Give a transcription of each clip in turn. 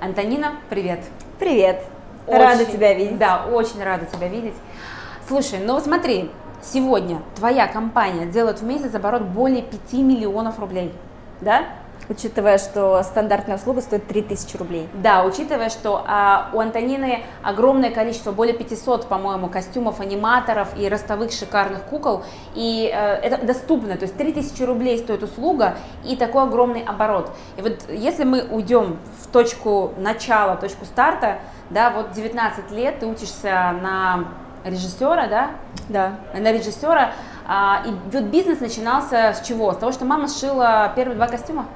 Антонина, привет. Привет. Очень, рада тебя видеть. Да, очень рада тебя видеть. Слушай, ну смотри, сегодня твоя компания делает в месяц оборот более 5 миллионов рублей, да? Учитывая, что стандартная услуга стоит 3000 рублей. Да, учитывая, что а, у Антонины огромное количество, более 500, по-моему, костюмов, аниматоров и ростовых шикарных кукол, и э, это доступно, то есть 3000 рублей стоит услуга и такой огромный оборот. И вот если мы уйдем в точку начала, точку старта, да, вот 19 лет ты учишься на режиссера, да? Да. На режиссера, а, и вот бизнес начинался с чего? С того, что мама сшила первые два костюма?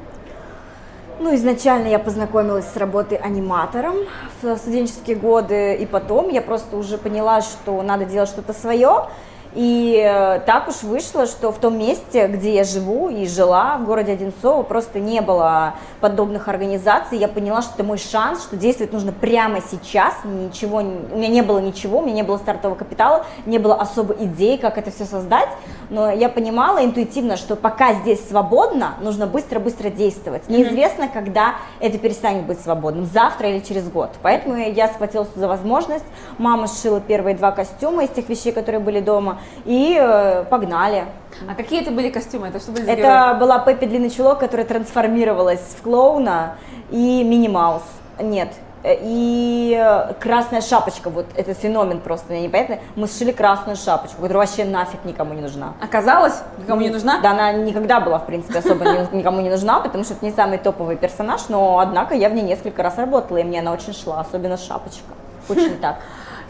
Ну, изначально я познакомилась с работой аниматором в студенческие годы, и потом я просто уже поняла, что надо делать что-то свое, и э, так уж вышло, что в том месте, где я живу и жила, в городе Одинцово, просто не было подобных организаций. Я поняла, что это мой шанс, что действовать нужно прямо сейчас. Ничего, у меня не было ничего, у меня не было стартового капитала, не было особой идей, как это все создать. Но я понимала интуитивно, что пока здесь свободно, нужно быстро-быстро действовать. Неизвестно, когда это перестанет быть свободным, завтра или через год. Поэтому я схватилась за возможность. Мама сшила первые два костюма из тех вещей, которые были дома и э, погнали. А какие это были костюмы? Это что были Это герои? была Пеппи Длинный Чулок, которая трансформировалась в клоуна, и Мини Маус. Нет, и э, красная шапочка, вот этот феномен просто мне непонятно. Мы сшили красную шапочку, которая вообще нафиг никому не нужна. Оказалось, никому не нужна? Да, она никогда была, в принципе, особо никому не нужна, потому что это не самый топовый персонаж, но, однако, я в ней несколько раз работала, и мне она очень шла, особенно шапочка. Очень так.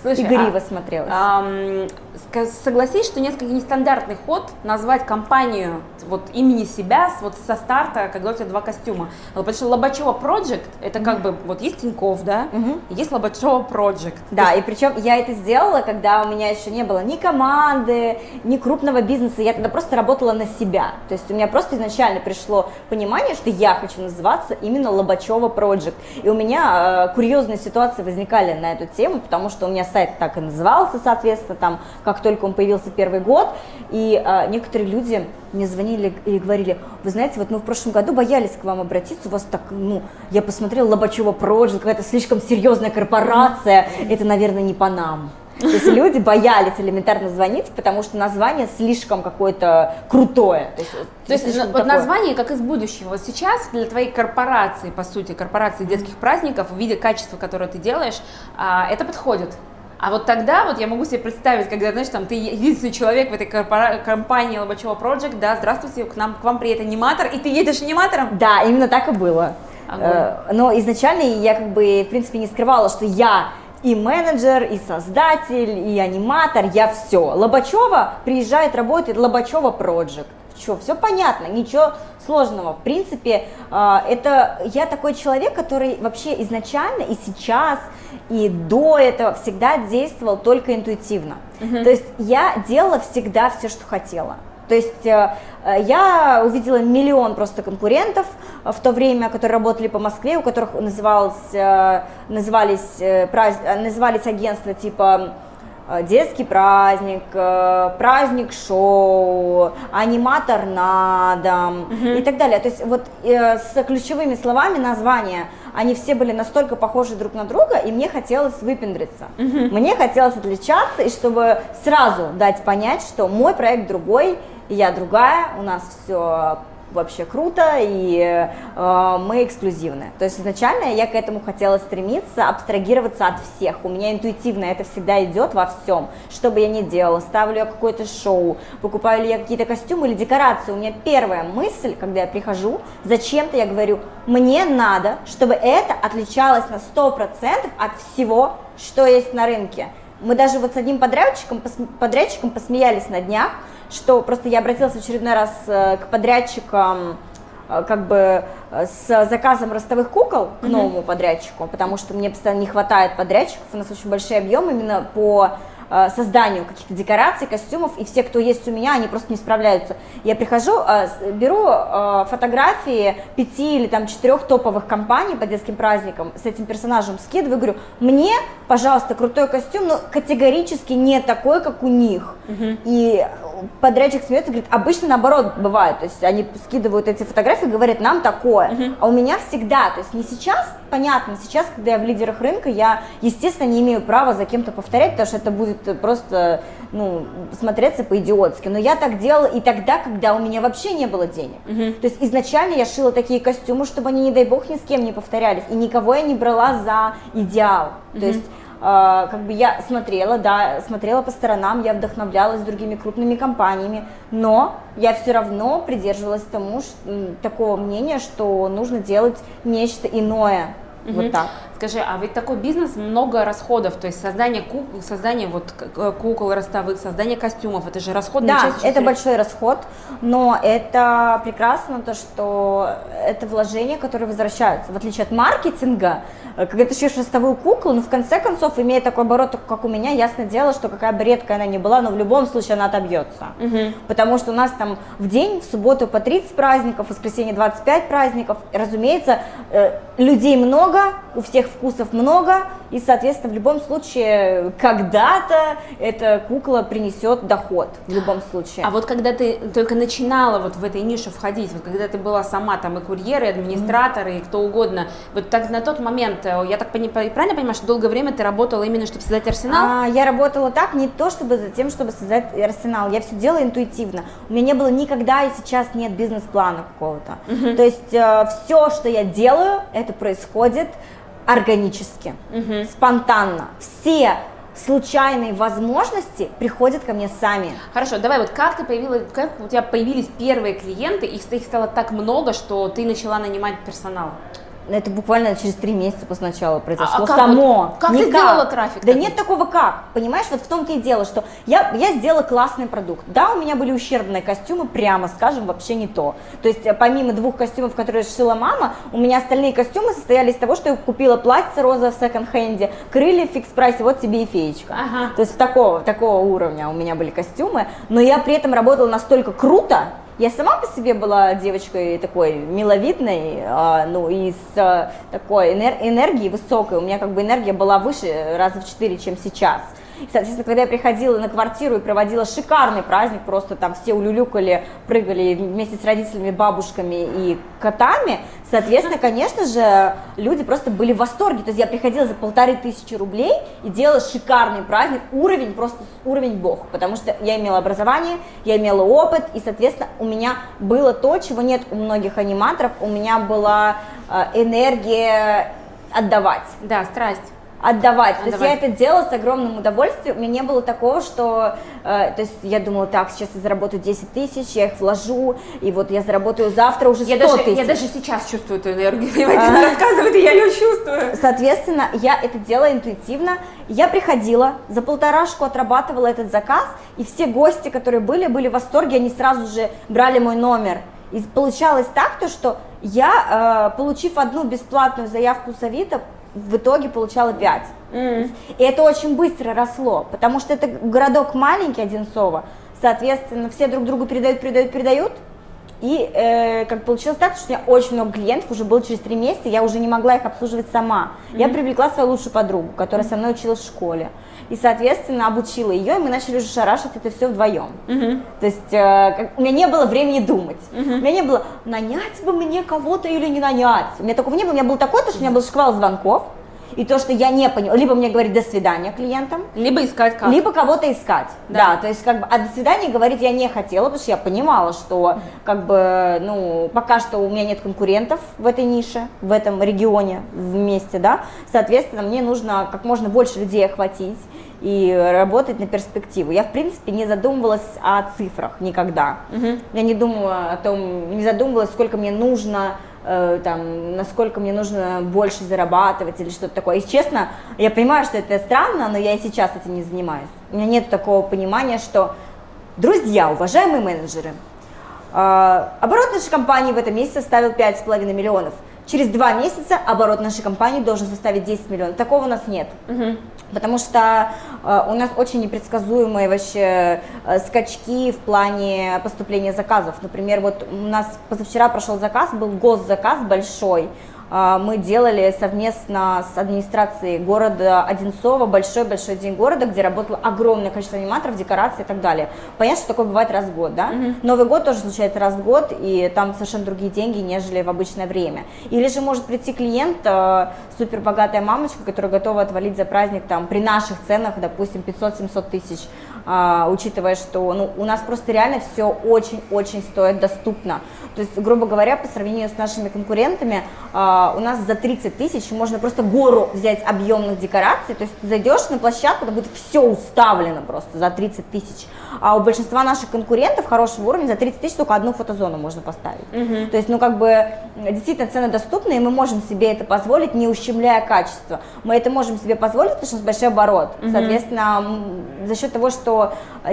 Слушай, Игриво а, смотрелось. А, согласись, что несколько нестандартный ход назвать компанию вот имени себя вот со старта, когда у тебя два костюма. Потому что Лобачева Project, это как бы, вот есть Тиньков, да, mm есть Лобачева Project. Да, и причем я это сделала, когда у меня еще не было ни команды, ни крупного бизнеса, я тогда просто работала на себя. То есть у меня просто изначально пришло понимание, что я хочу называться именно Лобачева Project. И у меня э, курьезные ситуации возникали на эту тему, потому что у меня сайт так и назывался, соответственно, там, как только он появился первый год, и э, некоторые люди мне звонили и говорили, вы знаете, вот мы в прошлом году боялись к вам обратиться, у вас так, ну, я посмотрела Лобачева Project, какая-то слишком серьезная корпорация, это, наверное, не по нам. То есть люди боялись элементарно звонить, потому что название слишком какое-то крутое. То есть, То есть вот такое. название как из будущего. Вот сейчас для твоей корпорации, по сути, корпорации детских праздников, в виде качества, которое ты делаешь, а, это подходит. А вот тогда вот я могу себе представить, когда, знаешь, там ты единственный человек в этой корпора- компании Лобачева Project, да, здравствуйте, к нам, к вам приедет аниматор, и ты едешь аниматором? Да, именно так и было. Огонь. Э, но изначально я как бы, в принципе, не скрывала, что я и менеджер, и создатель, и аниматор, я все. Лобачева приезжает, работает, Лобачева Project. Что, все понятно, ничего сложного. В принципе, э, это я такой человек, который вообще изначально и сейчас, и до этого всегда действовал только интуитивно. Uh-huh. То есть я делала всегда все, что хотела. То есть э, я увидела миллион просто конкурентов в то время, которые работали по Москве, у которых называлось, э, назывались, назывались агентства типа Э, детский праздник, э, праздник шоу, аниматор на дом угу. и так далее. То есть вот э, с ключевыми словами названия они все были настолько похожи друг на друга, и мне хотелось выпендриться. Угу. Мне хотелось отличаться, и чтобы сразу дать понять, что мой проект другой, я другая, у нас все вообще круто, и э, мы эксклюзивны. То есть изначально я к этому хотела стремиться, абстрагироваться от всех. У меня интуитивно это всегда идет во всем. Что бы я ни делала, ставлю я какое-то шоу, покупаю ли я какие-то костюмы или декорации. У меня первая мысль, когда я прихожу, зачем-то я говорю, мне надо, чтобы это отличалось на 100% от всего, что есть на рынке. Мы даже вот с одним подрядчиком, подрядчиком посмеялись на днях, что просто я обратилась в очередной раз э, к подрядчикам, э, как бы э, с заказом ростовых кукол к новому mm-hmm. подрядчику, потому что мне постоянно не хватает подрядчиков, у нас очень большой объем именно по созданию каких-то декораций, костюмов, и все, кто есть у меня, они просто не справляются. Я прихожу, беру фотографии пяти или там четырех топовых компаний по детским праздникам, с этим персонажем скидываю, говорю, мне, пожалуйста, крутой костюм, но категорически не такой, как у них. Угу. И подрядчик смеется, говорит, обычно наоборот бывает, то есть они скидывают эти фотографии, говорят, нам такое, uh-huh. а у меня всегда, то есть не сейчас, понятно, сейчас, когда я в лидерах рынка, я, естественно, не имею права за кем-то повторять, потому что это будет просто, ну, смотреться по-идиотски, но я так делала и тогда, когда у меня вообще не было денег, uh-huh. то есть изначально я шила такие костюмы, чтобы они, не дай бог, ни с кем не повторялись, и никого я не брала за идеал, uh-huh. то есть как бы я смотрела, да, смотрела по сторонам, я вдохновлялась другими крупными компаниями, но я все равно придерживалась тому, что, такого мнения, что нужно делать нечто иное, Угу. Вот так. Скажи, а ведь такой бизнес много расходов, то есть создание кукол, создание вот кукол ростовых, создание костюмов, это же расходная да, часть. Это большой расход, но это прекрасно то, что это вложения, которые возвращаются. В отличие от маркетинга, э, когда ты шьешь ростовую куклу, ну в конце концов, имея такой оборот, как у меня, ясное дело, что какая бы редкая она ни была, но в любом случае она отобьется. Угу. Потому что у нас там в день, в субботу по 30 праздников, в воскресенье 25 праздников, разумеется, э, людей много, много, у всех вкусов много, и, соответственно, в любом случае, когда-то эта кукла принесет доход, в любом случае. А вот когда ты только начинала вот в этой нишу входить, вот когда ты была сама там и курьер, и администратор, mm-hmm. и кто угодно, вот так на тот момент, э, я так правильно понимаю, что долгое время ты работала именно, чтобы создать арсенал? А, я работала так, не то чтобы за тем, чтобы создать арсенал, я все делала интуитивно. У меня не было никогда и сейчас нет бизнес-плана какого-то. Mm-hmm. То есть э, все, что я делаю, это происходит органически, угу. спонтанно. Все случайные возможности приходят ко мне сами. Хорошо, давай вот как ты появилась, как у тебя появились первые клиенты, их, их стало так много, что ты начала нанимать персонал? Это буквально через три месяца после начала произошло. А, а как само. Вот, как Никак. ты сделала трафик? Да такой? нет такого как. Понимаешь, вот в том-то и дело, что я, я сделала классный продукт. Да, у меня были ущербные костюмы, прямо скажем, вообще не то. То есть э, помимо двух костюмов, которые шила мама, у меня остальные костюмы состояли из того, что я купила платье розовое в секонд-хенде, крылья в фикс-прайсе, вот тебе и феечка. Ага. То есть такого, такого уровня у меня были костюмы. Но я при этом работала настолько круто, я сама по себе была девочкой такой миловидной, а, ну и с а, такой энер- энергией высокой. У меня как бы энергия была выше раза в четыре, чем сейчас. И, соответственно, когда я приходила на квартиру и проводила шикарный праздник, просто там все улюлюкали, прыгали вместе с родителями, бабушками и котами, соответственно, конечно же, люди просто были в восторге. То есть я приходила за полторы тысячи рублей и делала шикарный праздник, уровень, просто уровень бог, потому что я имела образование, я имела опыт, и, соответственно, у меня было то, чего нет у многих аниматоров, у меня была э, энергия отдавать. Да, страсть отдавать. отдавать. То есть я это делала с огромным удовольствием. У меня не было такого, что, э, то есть я думала, так, сейчас я заработаю 10 тысяч, я их вложу, и вот я заработаю завтра уже 100 я даже, тысяч. Я даже сейчас чувствую эту энергию, понимаете, она рассказывает, и я ее чувствую. Соответственно, я это делала интуитивно. Я приходила, за полторашку отрабатывала этот заказ, и все гости, которые были, были в восторге, они сразу же брали мой номер. И получалось так, то, что я, э, получив одну бесплатную заявку с Авито, в итоге получала 5. Mm. И это очень быстро росло, потому что это городок маленький, Одинцово, соответственно, все друг другу передают, передают, передают, и э, как получилось так, что у меня очень много клиентов, уже было через три месяца, я уже не могла их обслуживать сама. Mm-hmm. Я привлекла свою лучшую подругу, которая mm-hmm. со мной училась в школе. И, соответственно, обучила ее, и мы начали уже шарашить это все вдвоем. Mm-hmm. То есть э, как, у меня не было времени думать. Mm-hmm. У меня не было, нанять бы мне кого-то или не нанять. У меня такого не было. У меня был такой, то, что у меня был шквал звонков, и то, что я не поняла, либо мне говорить до свидания клиентам, либо искать как. Либо кого-то искать. Да. да, то есть как бы, а до свидания говорить я не хотела, потому что я понимала, что как бы, ну, пока что у меня нет конкурентов в этой нише, в этом регионе вместе, да, соответственно, мне нужно как можно больше людей охватить и работать на перспективу. Я, в принципе, не задумывалась о цифрах никогда. Угу. Я не думала о том, не задумывалась, сколько мне нужно Э, там, насколько мне нужно больше зарабатывать или что-то такое. И честно, я понимаю, что это странно, но я и сейчас этим не занимаюсь. У меня нет такого понимания, что, друзья, уважаемые менеджеры, э, оборот нашей компании в этом месяце составил 5,5 миллионов. Через два месяца оборот нашей компании должен составить 10 миллионов. Такого у нас нет. Угу. потому что э, у нас очень непредсказуемые вообще э, скачки в плане поступления заказов. Например, вот у нас позавчера прошел заказ, был госзаказ большой, мы делали совместно с администрацией города Одинцова, большой-большой день города, где работало огромное количество аниматоров, декораций и так далее. Понятно, что такое бывает раз в год, да? Угу. Новый год тоже случается раз в год, и там совершенно другие деньги, нежели в обычное время. Или же может прийти клиент, э, супербогатая мамочка, которая готова отвалить за праздник там при наших ценах, допустим, 500-700 тысяч, э, учитывая, что ну, у нас просто реально все очень-очень стоит доступно. То есть, грубо говоря, по сравнению с нашими конкурентами, э, у нас за 30 тысяч можно просто гору взять объемных декораций, то есть ты зайдешь на площадку, там будет все уставлено просто за 30 тысяч, а у большинства наших конкурентов хорошего уровня за 30 тысяч только одну фотозону можно поставить. Угу. То есть, ну, как бы, действительно, цены доступны, и мы можем себе это позволить, не ущемляя качество. Мы это можем себе позволить, потому что у нас большой оборот. Угу. Соответственно, за счет того, что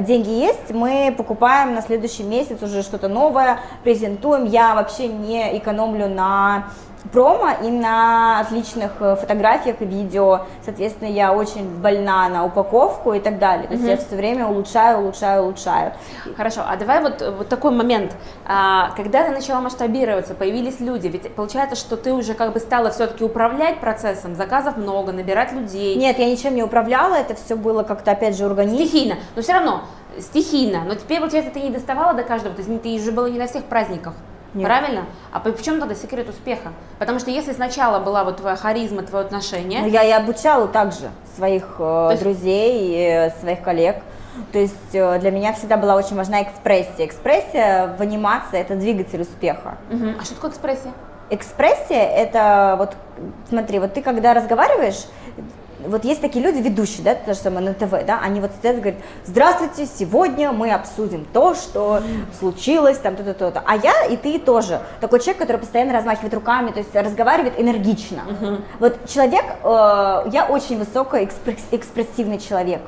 деньги есть, мы покупаем на следующий месяц уже что-то новое, презентуем. Я вообще не экономлю на промо и на отличных э, фотографиях и видео. Соответственно, я очень больна на упаковку и так далее. То есть угу. я все время улучшаю, улучшаю, улучшаю. Хорошо, а давай вот, вот такой момент. А, когда ты начала масштабироваться, появились люди, ведь получается, что ты уже как бы стала все-таки управлять процессом, заказов много, набирать людей. Нет, я ничем не управляла, это все было как-то опять же органично. Стихийно, но все равно стихийно. Но теперь, получается, ты не доставала до каждого, то есть ты уже была не на всех праздниках. Нет. Правильно? А в чем тогда секрет успеха? Потому что если сначала была вот твоя харизма, твое отношение... Ну, я и обучала также своих э, есть... друзей, э, своих коллег. То есть э, для меня всегда была очень важна экспрессия. Экспрессия в анимации – это двигатель успеха. Угу. А что такое экспрессия? Экспрессия – это вот, смотри, вот ты когда разговариваешь, вот есть такие люди, ведущие, да, то же самое на ТВ, да, они вот сидят и говорят, здравствуйте, сегодня мы обсудим то, что случилось, там, то-то, то-то. А я и ты тоже такой человек, который постоянно размахивает руками, то есть разговаривает энергично. Uh-huh. Вот человек, э, я очень высокий экспрессивный человек.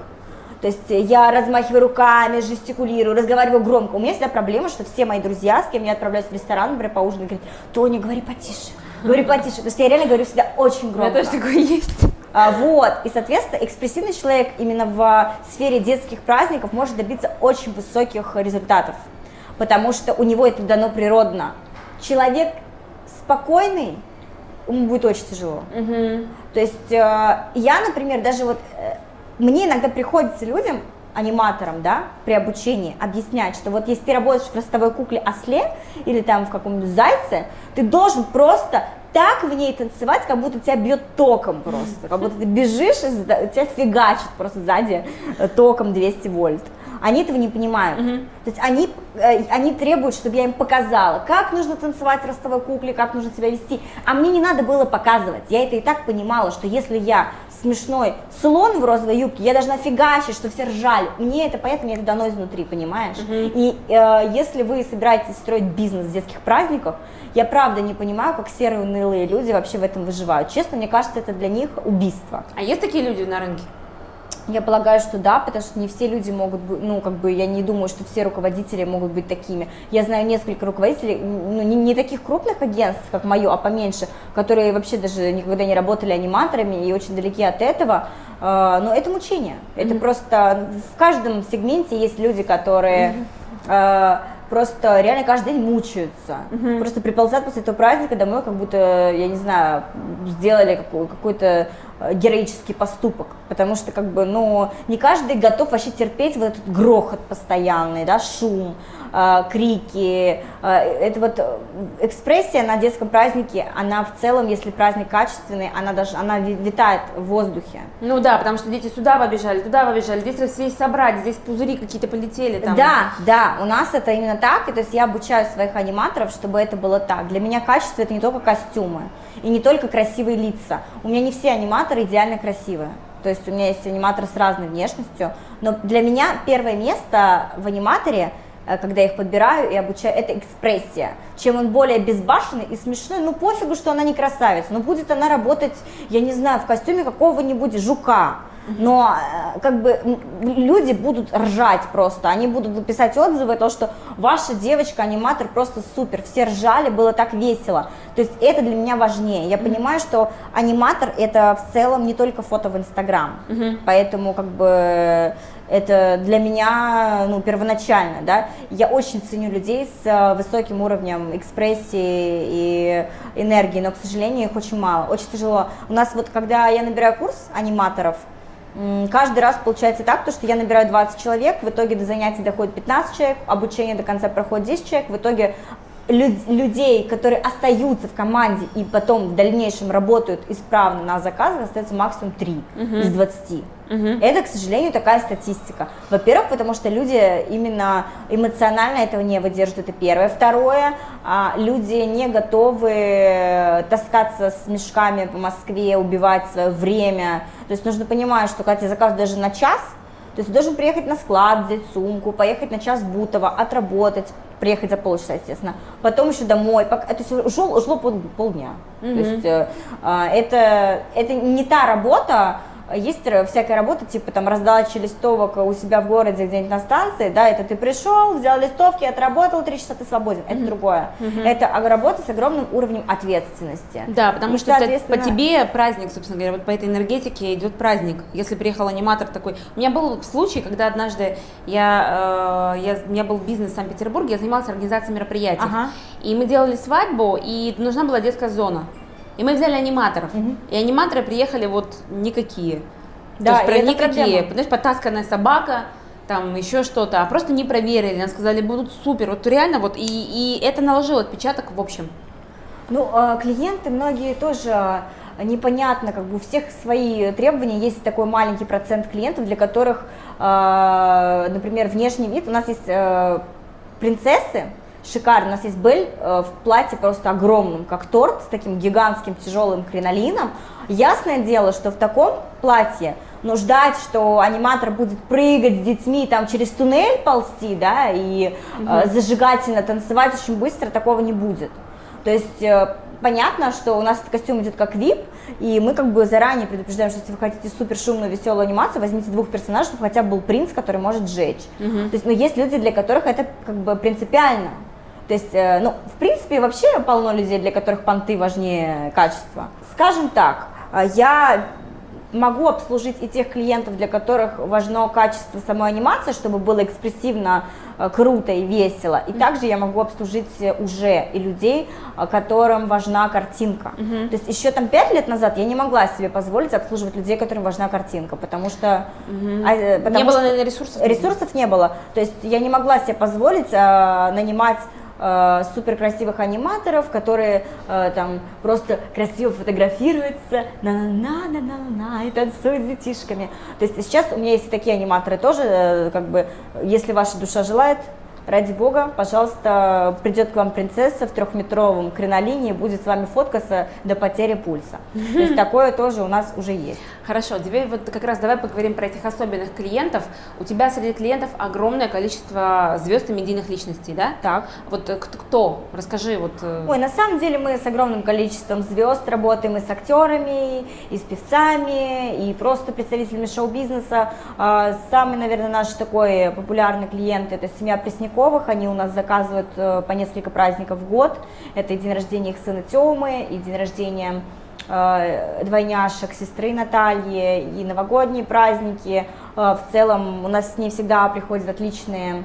То есть я размахиваю руками, жестикулирую, разговариваю громко. У меня всегда проблема, что все мои друзья, с кем я отправляюсь в ресторан, например, поужинать, говорят, Тоня, говори потише, говори потише. То есть я реально говорю всегда очень громко. Меня тоже такое есть. А, вот, и, соответственно, экспрессивный человек именно в сфере детских праздников может добиться очень высоких результатов, потому что у него это дано природно. Человек спокойный, ему будет очень тяжело. Угу. То есть э, я, например, даже вот, э, мне иногда приходится людям, аниматорам, да, при обучении объяснять, что вот если ты работаешь в ростовой кукле осле или там в каком-нибудь зайце, ты должен просто так в ней танцевать, как будто тебя бьет током просто, как будто ты бежишь, и тебя фигачит просто сзади э, током 200 вольт. Они этого не понимают. Угу. То есть они, э, они требуют, чтобы я им показала, как нужно танцевать в ростовой кукле, как нужно себя вести. А мне не надо было показывать. Я это и так понимала, что если я смешной слон в розовой юбке, я должна фигачить, что все ржали. Мне это понятно, мне это дано изнутри, понимаешь? Угу. И э, если вы собираетесь строить бизнес в детских праздниках, я правда не понимаю, как серые унылые люди вообще в этом выживают. Честно, мне кажется, это для них убийство. А есть такие люди на рынке? Я полагаю, что да, потому что не все люди могут быть, ну, как бы, я не думаю, что все руководители могут быть такими. Я знаю несколько руководителей, ну, не, не таких крупных агентств, как мое, а поменьше, которые вообще даже никогда не работали аниматорами и очень далеки от этого, э, но это мучение. Mm-hmm. Это просто, в каждом сегменте есть люди, которые... Mm-hmm. Просто реально каждый день мучаются. Угу. Просто приползают после этого праздника домой, как будто, я не знаю, сделали какой-то э, героический поступок, потому что как бы, ну, не каждый готов вообще терпеть вот этот грохот постоянный, да, шум, э, крики, э, это вот экспрессия на детском празднике, она в целом, если праздник качественный, она даже, она витает в воздухе. Ну да, потому что дети сюда побежали, туда побежали, здесь здесь собрать, здесь пузыри какие-то полетели там. Да, да, у нас это именно так, и то есть я обучаю своих аниматоров, чтобы это было так. Для меня качество это не только костюмы, и не только красивые лица. У меня не все аниматоры идеально красивые. То есть у меня есть аниматоры с разной внешностью, но для меня первое место в аниматоре Э, когда я их подбираю и обучаю, это экспрессия. Чем он более безбашенный и смешной, ну пофигу, что она не красавица, но будет она работать, я не знаю, в костюме какого-нибудь жука, Но э, как бы люди будут ржать просто, они будут писать отзывы, то, что ваша девочка-аниматор просто супер, все ржали, было так весело. То есть это для меня важнее. Я понимаю, что аниматор это в целом не только фото в Инстаграм, поэтому как бы это для меня ну, первоначально, да, я очень ценю людей с э, высоким уровнем экспрессии и энергии, но, к сожалению, их очень мало, очень тяжело. У нас вот, когда я набираю курс аниматоров, Каждый раз получается так, то, что я набираю 20 человек, в итоге до занятий доходит 15 человек, обучение до конца проходит 10 человек, в итоге людей, которые остаются в команде и потом в дальнейшем работают исправно на заказах, остается максимум 3 uh-huh. из 20. Uh-huh. Это, к сожалению, такая статистика. Во-первых, потому что люди именно эмоционально этого не выдерживают, это первое. Второе, а, люди не готовы таскаться с мешками по Москве, убивать свое время. То есть нужно понимать, что когда тебе заказ даже на час, то есть ты должен приехать на склад, взять сумку, поехать на час в Бутово, отработать, приехать за полчаса, естественно, потом еще домой, то есть ушло, ушло пол, полдня. Mm-hmm. То есть э, а, это, это не та работа, есть всякая работа, типа там раздача листовок у себя в городе где-нибудь на станции, да, это ты пришел, взял листовки, отработал, три часа ты свободен, это mm-hmm. другое. Mm-hmm. Это работа с огромным уровнем ответственности. Да, потому И, что соответственно... по тебе праздник, собственно говоря, вот по этой энергетике идет праздник. Если приехал аниматор такой, у меня был случай, когда однажды я, э, я у меня был бизнес в Санкт-Петербурге, я занималась организацией мероприятий, ага. и мы делали свадьбу, и нужна была детская зона. И мы взяли аниматоров. Угу. И аниматоры приехали вот никакие. Да, То есть, про никакие. Знаешь, потасканная собака, там еще что-то, а просто не проверили, нам сказали, будут супер, вот реально вот, и, и это наложило отпечаток в общем. Ну, а, клиенты многие тоже непонятно, как бы у всех свои требования, есть такой маленький процент клиентов, для которых, а, например, внешний вид, у нас есть принцессы, шикарно. У нас есть Бель э, в платье просто огромном, как торт, с таким гигантским тяжелым кринолином. Ясное дело, что в таком платье но ждать, что аниматор будет прыгать с детьми там через туннель ползти, да, и угу. э, зажигательно танцевать очень быстро, такого не будет. То есть э, понятно, что у нас этот костюм идет как VIP, и мы как бы заранее предупреждаем, что если вы хотите супер шумную, веселую анимацию, возьмите двух персонажей, чтобы хотя бы был принц, который может сжечь. Угу. То есть, но есть люди, для которых это как бы принципиально. То есть, э, ну, в принципе, вообще полно людей, для которых понты важнее качества. Скажем так, э, я могу обслужить и тех клиентов, для которых важно качество самой анимации, чтобы было экспрессивно, э, круто и весело. И также я могу обслужить уже и людей, которым важна картинка. Uh-huh. То есть еще там пять лет назад я не могла себе позволить обслуживать людей, которым важна картинка, потому что... Uh-huh. а, потому не было, наверное, ресурсов. Ресурсов не было. То есть я не могла себе позволить а, нанимать э, супер красивых аниматоров, которые э, там просто красиво фотографируются, на-на-на-на-на-на, и танцуют с детишками. То есть сейчас у меня есть такие аниматоры тоже, э, как бы, если ваша душа желает, ради бога, пожалуйста, придет к вам принцесса в трехметровом кринолине, будет с вами фоткаться до потери пульса. То есть такое тоже у нас уже есть. Хорошо, теперь вот как раз давай поговорим про этих особенных клиентов. У тебя среди клиентов огромное количество звезд и медийных личностей, да? Так. Вот э, кто? Расскажи вот. Э. Ой, на самом деле мы с огромным количеством звезд работаем и с актерами, и с певцами, и просто представителями шоу-бизнеса. А, самый, наверное, наш такой популярный клиент это семья Пресняковых. Они у нас заказывают э, по несколько праздников в год. Это и день рождения их сына Темы, и день рождения Э, двойняшек, сестры Натальи и новогодние праздники. Э, в целом у нас с ней всегда приходят отличные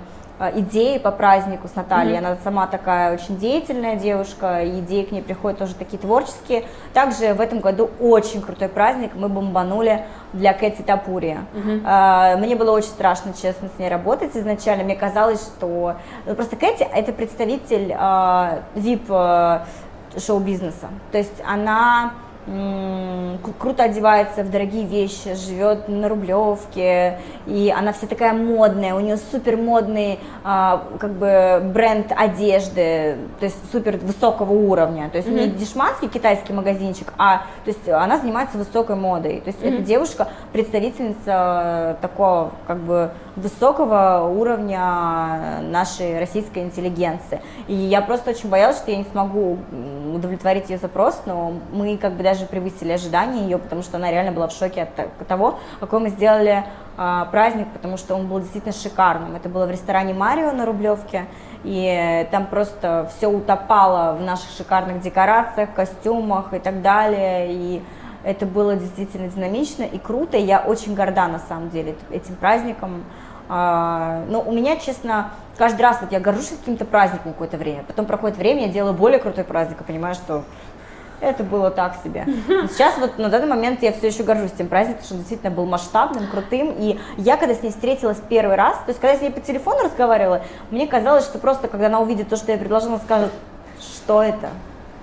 идеи по празднику с Натальей. Mm-hmm. Она сама такая очень деятельная девушка, и идеи к ней приходят тоже такие творческие. Также в этом году очень крутой праздник мы бомбанули для Кэти Тапури. Mm-hmm. Мне было очень страшно, честно, с ней работать изначально. Мне казалось, что... Ну, просто Кэти — это представитель VIP шоу-бизнеса. То есть она круто одевается в дорогие вещи, живет на Рублевке, и она вся такая модная, у нее супер модный а, как бы бренд одежды, то есть супер высокого уровня, то есть mm-hmm. не дешманский китайский магазинчик, а то есть она занимается высокой модой, то есть mm-hmm. эта девушка представительница такого как бы высокого уровня нашей российской интеллигенции, и я просто очень боялась, что я не смогу удовлетворить ее запрос, но мы как бы даже превысили ожидания ее, потому что она реально была в шоке от того, какой мы сделали а, праздник, потому что он был действительно шикарным. Это было в ресторане Марио на Рублевке, и там просто все утопало в наших шикарных декорациях, костюмах и так далее, и это было действительно динамично и круто, и я очень горда на самом деле этим праздником. А, но у меня, честно, каждый раз вот я горжусь каким-то праздником какое-то время, потом проходит время, я делаю более крутой праздник и понимаю, что это было так себе. Сейчас вот на данный момент я все еще горжусь тем праздником, что действительно был масштабным, крутым. И я когда с ней встретилась первый раз, то есть когда я с ней по телефону разговаривала, мне казалось, что просто когда она увидит то, что я предложила, она скажет, что это?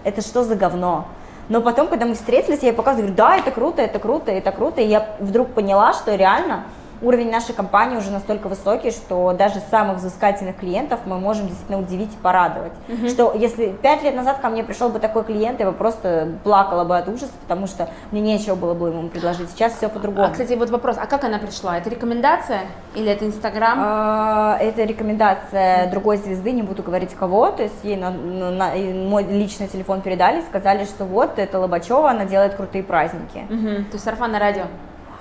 Это что за говно? Но потом, когда мы встретились, я ей показываю, говорю, да, это круто, это круто, это круто. И я вдруг поняла, что реально уровень нашей компании уже настолько высокий, что даже самых взыскательных клиентов мы можем действительно удивить и порадовать. Угу. Что если пять лет назад ко мне пришел бы такой клиент, я бы просто плакала бы от ужаса, потому что мне нечего было бы ему предложить. Сейчас все по-другому. А, кстати, вот вопрос, а как она пришла? Это рекомендация или это Инстаграм? А, это рекомендация другой звезды, не буду говорить кого, то есть ей на, на, мой личный телефон передали, сказали, что вот, это Лобачева, она делает крутые праздники. Угу. То есть сарафанное радио?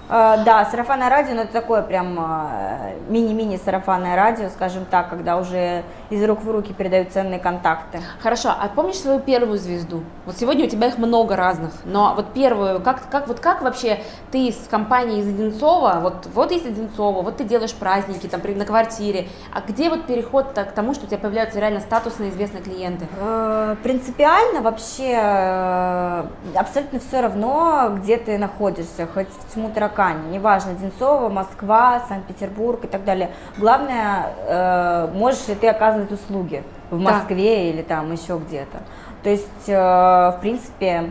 А, да, сарафанное радио, но это такое прям а, мини-мини сарафанное радио, скажем так, когда уже из рук в руки передают ценные контакты. Хорошо, а помнишь свою первую звезду? Вот сегодня у тебя их много разных, но вот первую, как, как, вот как вообще ты с компанией из Одинцова, вот, вот есть Одинцова, вот ты делаешь праздники там на квартире, а где вот переход к тому, что у тебя появляются реально статусные известные клиенты? Э, принципиально вообще э, абсолютно все равно, где ты находишься, хоть в тьму таракане, неважно, Одинцово, Москва, Санкт-Петербург и так далее. Главное, э, можешь ли ты оказывать услуги в Москве да. или там еще где-то. То есть, э, в принципе,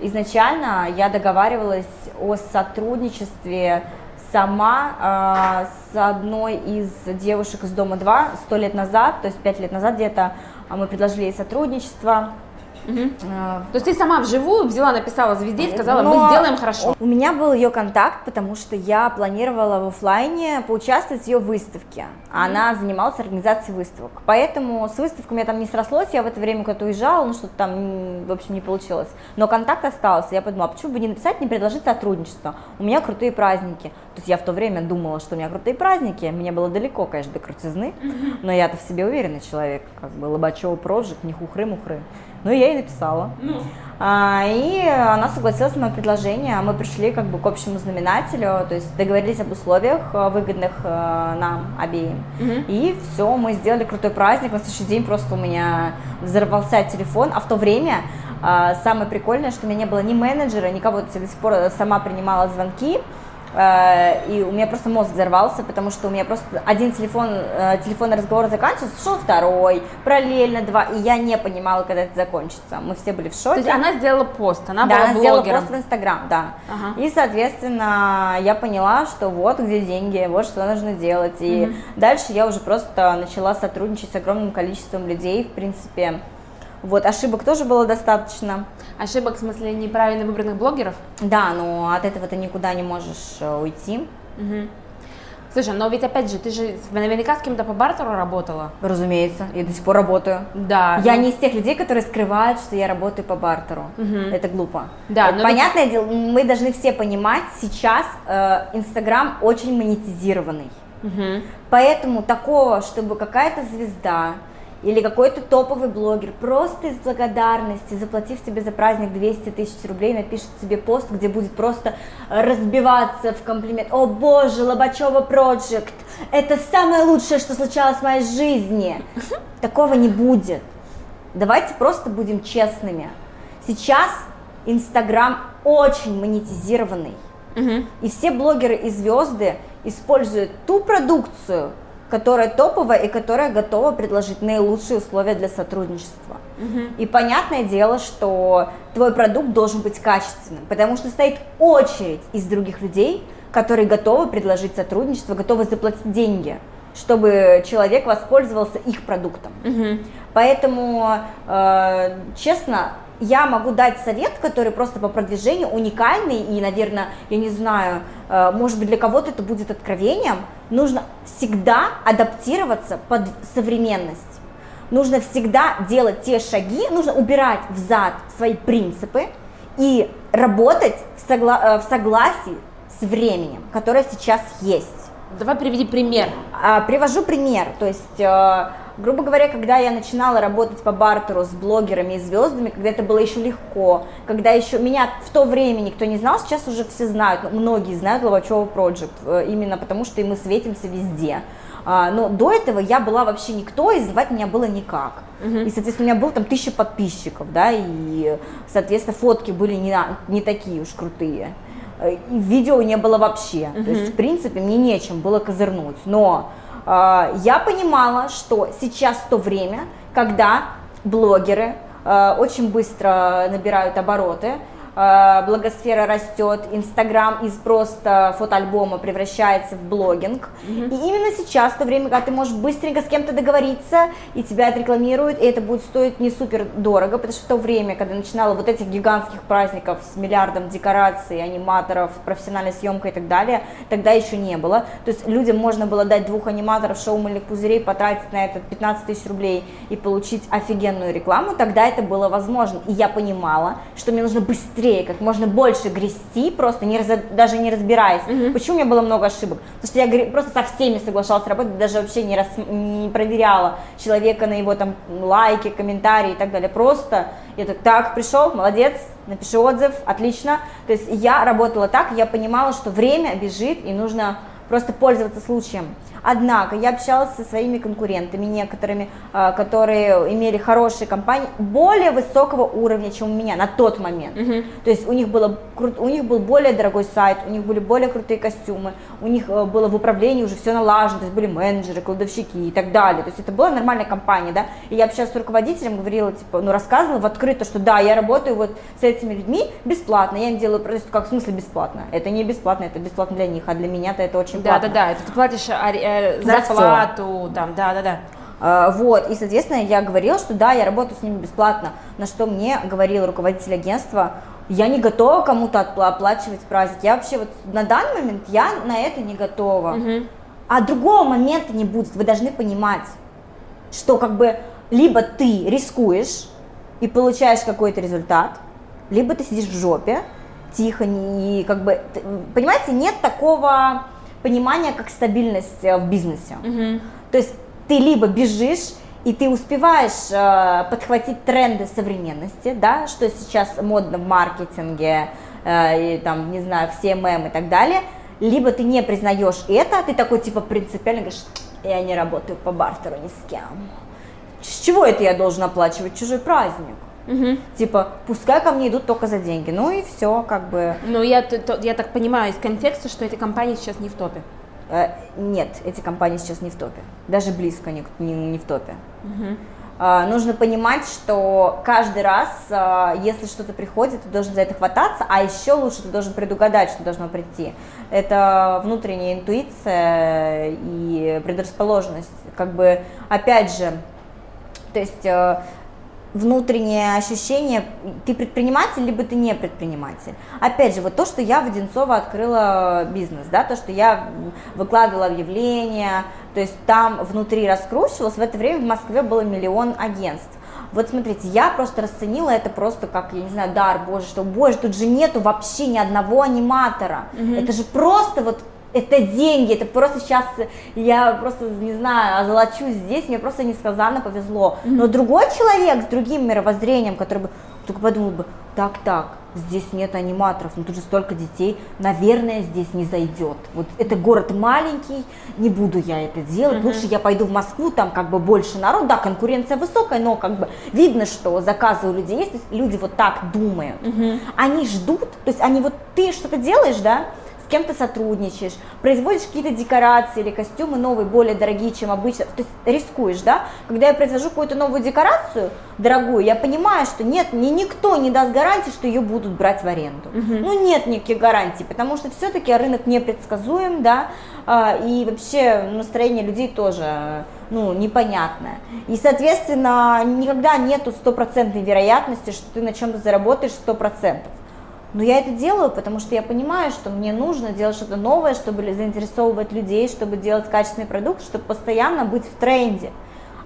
изначально я договаривалась о сотрудничестве сама э, с одной из девушек из Дома 2 сто лет назад, то есть пять лет назад где-то, а мы предложили ей сотрудничество. Угу. То есть ты сама вживую взяла, написала звезде и сказала, Но мы сделаем хорошо. У меня был ее контакт, потому что я планировала в офлайне поучаствовать в ее выставке. А она занималась организацией выставок. Поэтому с выставками я там не срослось, я в это время куда-то уезжала, ну что-то там, в общем, не получилось. Но контакт остался. Я подумала, а почему бы не написать, не предложить сотрудничество? У меня крутые праздники. То есть я в то время думала, что у меня крутые праздники. Мне было далеко, конечно, до крутизны, но я-то в себе уверенный человек. Как бы Лобачева прожит, не хухры-мухры. Ну, я ей написала. Ну. А, и она согласилась на мое предложение, мы пришли как бы к общему знаменателю, то есть договорились об условиях э, выгодных э, нам обеим. Угу. И все, мы сделали крутой праздник. На следующий день просто у меня взорвался телефон, а в то время э, самое прикольное, что у меня не было ни менеджера, никого, я до сих пор сама принимала звонки. Э, и у меня просто мозг взорвался, потому что у меня просто один телефон, э, телефонный разговор заканчивался, шел второй, параллельно два, и я не понимала, когда это закончится. Мы все были в шоке. То есть она сделала пост, она да, была она блогером. сделала пост в Инстаграм, да. Ага. И, соответственно, я поняла, что вот где деньги, вот что нужно делать. И угу. дальше я уже просто начала сотрудничать с огромным количеством людей, в принципе, вот, ошибок тоже было достаточно. Ошибок в смысле неправильно выбранных блогеров? Да, но от этого ты никуда не можешь э, уйти. Угу. Слушай, но ведь опять же, ты же наверняка с кем-то по бартеру работала. Разумеется, я до сих пор работаю. Да. Я ну... не из тех людей, которые скрывают, что я работаю по бартеру. Угу. Это глупо. Да. Это, понятное ведь... дело, мы должны все понимать, сейчас э, Инстаграм э, очень монетизированный. Угу. Поэтому такого, чтобы какая-то звезда или какой-то топовый блогер просто из благодарности, заплатив себе за праздник 200 тысяч рублей, напишет себе пост, где будет просто разбиваться в комплимент. О боже, Лобачева Project, это самое лучшее, что случалось в моей жизни. Такого не будет. Давайте просто будем честными. Сейчас Инстаграм очень монетизированный. И все блогеры и звезды используют ту продукцию, которая топовая и которая готова предложить наилучшие условия для сотрудничества. Угу. И понятное дело, что твой продукт должен быть качественным, потому что стоит очередь из других людей, которые готовы предложить сотрудничество, готовы заплатить деньги, чтобы человек воспользовался их продуктом. Угу. Поэтому, э, честно, я могу дать совет, который просто по продвижению уникальный и, наверное, я не знаю, э, может быть, для кого-то это будет откровением, нужно всегда адаптироваться под современность. нужно всегда делать те шаги, нужно убирать в зад свои принципы и работать в, согла- э, в согласии с временем, которое сейчас есть. Давай приведи пример. А, привожу пример, то есть, э, грубо говоря, когда я начинала работать по бартеру с блогерами и звездами, когда это было еще легко, когда еще меня в то время никто не знал, сейчас уже все знают, ну, многие знают Лобачева Project, э, именно потому что и мы светимся везде. А, но до этого я была вообще никто, и звать меня было никак. Uh-huh. И, соответственно, у меня было там тысяча подписчиков, да, и, соответственно, фотки были не, не такие уж крутые. И видео не было вообще. Uh-huh. То есть, в принципе, мне нечем было козырнуть. Но э, я понимала, что сейчас то время, когда блогеры э, очень быстро набирают обороты, благосфера растет, Инстаграм из просто фотоальбома превращается в блогинг. Mm-hmm. И именно сейчас, в то время, когда ты можешь быстренько с кем-то договориться, и тебя отрекламируют, и это будет стоить не супер дорого, потому что в то время, когда начинала вот этих гигантских праздников с миллиардом декораций, аниматоров, профессиональной съемкой и так далее, тогда еще не было. То есть людям можно было дать двух аниматоров шоу мыльных пузырей, потратить на это 15 тысяч рублей и получить офигенную рекламу, тогда это было возможно. И я понимала, что мне нужно быстрее быстрее, как можно больше грести, просто не раз, даже не разбираясь. Угу. Почему у меня было много ошибок? Потому что я просто со всеми соглашалась работать, даже вообще не, рас, не проверяла человека на его там лайки, комментарии и так далее. Просто я так, так, пришел, молодец, напиши отзыв, отлично. То есть я работала так, я понимала, что время бежит и нужно просто пользоваться случаем. Однако я общалась со своими конкурентами, некоторыми, а, которые имели хорошие компании, более высокого уровня, чем у меня на тот момент. Uh-huh. То есть у них, было, у них был более дорогой сайт, у них были более крутые костюмы, у них э, было в управлении уже все налажено, то есть были менеджеры, кладовщики и так далее. То есть это была нормальная компания, да. И я общалась с руководителем, говорила, типа, ну рассказывала в открыто, что да, я работаю вот с этими людьми бесплатно, я им делаю, просто как в смысле бесплатно? Это не бесплатно, это бесплатно для них, а для меня-то это очень да, платно. Да, да, да, это ты платишь Зарплату, там, да, да, да. А, вот, и, соответственно, я говорила, что да, я работаю с ними бесплатно, на что мне говорил руководитель агентства, я не готова кому-то оплачивать праздник, я вообще вот на данный момент я на это не готова, угу. а другого момента не будет, вы должны понимать, что как бы либо ты рискуешь и получаешь какой-то результат, либо ты сидишь в жопе, тихо, и как бы, понимаете, нет такого понимание как стабильность э, в бизнесе. Угу. То есть ты либо бежишь и ты успеваешь э, подхватить тренды современности, да, что сейчас модно в маркетинге, э, и там, не знаю, в CMM и так далее, либо ты не признаешь это, ты такой типа принципиально говоришь, я не работаю по бартеру ни с кем. С чего это я должен оплачивать чужой праздник? Угу. Типа, пускай ко мне идут только за деньги. Ну и все, как бы. Ну, я, то, я так понимаю из контекста, что эти компании сейчас не в топе. Э, нет, эти компании сейчас не в топе. Даже близко не, не, не в топе. Угу. Uh, нужно понимать, что каждый раз, uh, если что-то приходит, ты должен за это хвататься, а еще лучше ты должен предугадать, что должно прийти. Это внутренняя интуиция и предрасположенность. Как бы, опять же, то есть uh, внутреннее ощущение, ты предприниматель, либо ты не предприниматель. Опять же, вот то, что я в Одинцово открыла бизнес, да, то, что я выкладывала объявления, то есть там внутри раскручивалось, в это время в Москве было миллион агентств. Вот смотрите, я просто расценила это просто как, я не знаю, дар боже, что, боже, тут же нету вообще ни одного аниматора. Угу. Это же просто вот это деньги, это просто сейчас, я просто, не знаю, озолочусь здесь, мне просто несказанно повезло. Но другой человек с другим мировоззрением, который бы только подумал бы, так, так, здесь нет аниматоров, но тут же столько детей, наверное, здесь не зайдет. Вот это город маленький, не буду я это делать, uh-huh. лучше я пойду в Москву, там как бы больше народ, да, конкуренция высокая, но как бы видно, что заказы у людей есть, люди вот так думают, uh-huh. они ждут, то есть они вот, ты что-то делаешь, да, кем то сотрудничаешь, производишь какие-то декорации или костюмы новые, более дорогие, чем обычно, то есть рискуешь, да? Когда я произвожу какую-то новую декорацию, дорогую, я понимаю, что нет, мне никто не даст гарантии, что ее будут брать в аренду. Угу. Ну, нет никаких гарантий, потому что все-таки рынок непредсказуем, да, а, и вообще настроение людей тоже ну, непонятное. И, соответственно, никогда нету стопроцентной вероятности, что ты на чем-то заработаешь сто процентов. Но я это делаю, потому что я понимаю, что мне нужно делать что-то новое, чтобы заинтересовывать людей, чтобы делать качественный продукт, чтобы постоянно быть в тренде.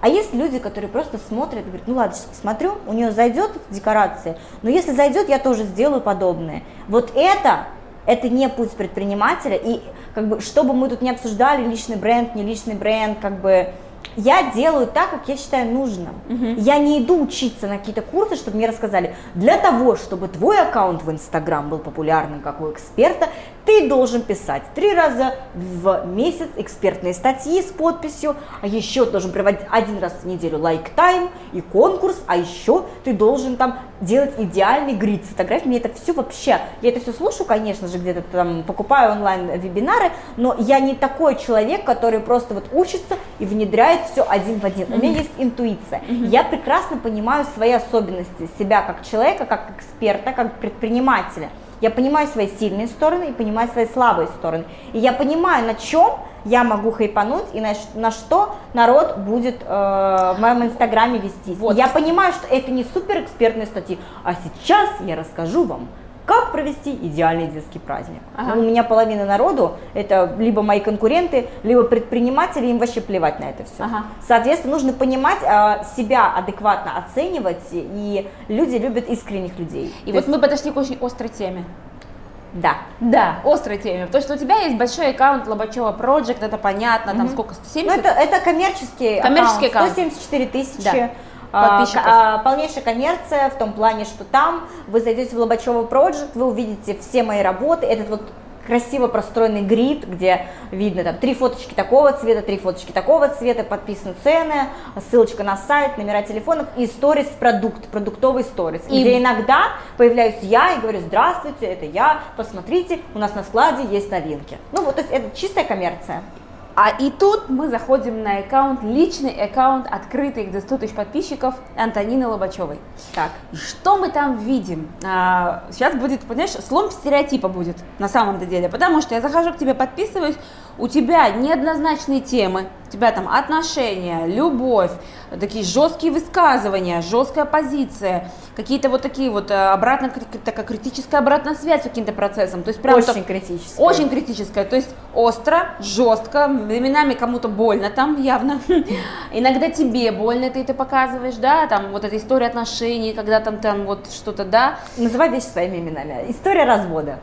А есть люди, которые просто смотрят и говорят, ну ладно, сейчас посмотрю, у нее зайдет декорация, но если зайдет, я тоже сделаю подобное. Вот это, это не путь предпринимателя, и как бы, что бы мы тут не обсуждали, личный бренд, не личный бренд, как бы, я делаю так, как я считаю нужным. Угу. Я не иду учиться на какие-то курсы, чтобы мне рассказали, для того, чтобы твой аккаунт в Инстаграм был популярным, как у эксперта, ты должен писать три раза в месяц экспертные статьи с подписью, а еще должен проводить один раз в неделю like-time и конкурс, а еще ты должен там делать идеальный grid фотографий. Мне это все вообще, я это все слушаю, конечно же, где-то там покупаю онлайн-вебинары, но я не такой человек, который просто вот учится и внедряет все один в один. У меня есть интуиция. Я прекрасно понимаю свои особенности себя как человека, как эксперта, как предпринимателя. Я понимаю свои сильные стороны и понимаю свои слабые стороны. И я понимаю, на чем я могу хайпануть и на, на что народ будет э, в моем инстаграме вести. Вот. Я понимаю, что это не супер экспертные статьи, а сейчас я расскажу вам, как провести идеальный детский праздник. Ага. Ну, у меня половина народу это либо мои конкуренты, либо предприниматели, им вообще плевать на это все. Ага. Соответственно, нужно понимать, а, себя адекватно оценивать, и люди любят искренних людей. И То вот есть... мы подошли к очень острой теме. Да. Да, острой теме. То, что у тебя есть большой аккаунт Лобачева Project, это понятно, mm-hmm. там сколько, 170? Ну, это, это коммерческий, коммерческий аккаунт, аккаунт. 174 тысячи. Да. А, подписчиков. А, полнейшая коммерция в том плане, что там вы зайдете в Лобачева Project, вы увидите все мои работы, этот вот красиво простроенный грид, где видно там три фоточки такого цвета, три фоточки такого цвета, подписаны цены, ссылочка на сайт, номера телефонов и сторис продукт, продуктовый сторис, и... где иногда появляюсь я и говорю, здравствуйте, это я, посмотрите, у нас на складе есть новинки. Ну вот, то есть это чистая коммерция. А и тут мы заходим на аккаунт, личный аккаунт, открытый, где 100 тысяч подписчиков Антонины Лобачевой. Так. Что мы там видим? А, сейчас будет, понимаешь, слом стереотипа будет на самом деле, потому что я захожу к тебе, подписываюсь, у тебя неоднозначные темы, у тебя там отношения, любовь, такие жесткие высказывания, жесткая позиция, какие-то вот такие вот э, обратно, такая критическая обратная связь каким-то процессом. То есть прям очень критическая. Очень критическая, то есть остро, жестко, временами кому-то больно там явно, иногда тебе больно, ты это показываешь, да, там вот эта история отношений, когда там там вот что-то, да. Называй вещи своими именами. История развода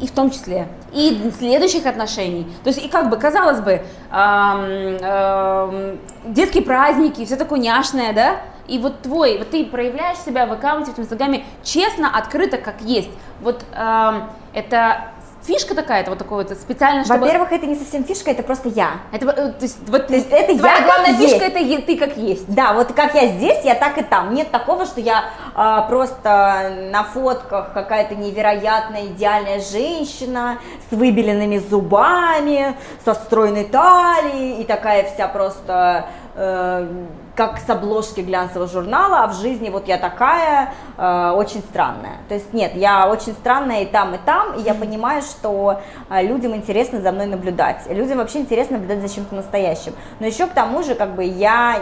и в том числе и следующих отношений. То есть и как бы казалось бы эм, эм, детские праздники, все такое няшное, да? И вот твой, вот ты проявляешь себя в аккаунте в Инстаграме честно, открыто, как есть. Вот эм, это фишка такая, это вот такое вот специально, чтобы... Во-первых, это не совсем фишка, это просто я. Это, э, то есть, вот, то есть это твоя я главная фишка, есть. это ты как есть. Да, вот как я здесь, я так и там. Нет такого, что я а, просто на фотках какая-то невероятная идеальная женщина с выбеленными зубами, со стройной талией и такая вся просто Э, как с обложки глянцевого журнала, а в жизни вот я такая э, очень странная. То есть нет, я очень странная и там, и там, и я понимаю, что э, людям интересно за мной наблюдать. Людям вообще интересно наблюдать за чем-то настоящим. Но еще к тому же, как бы я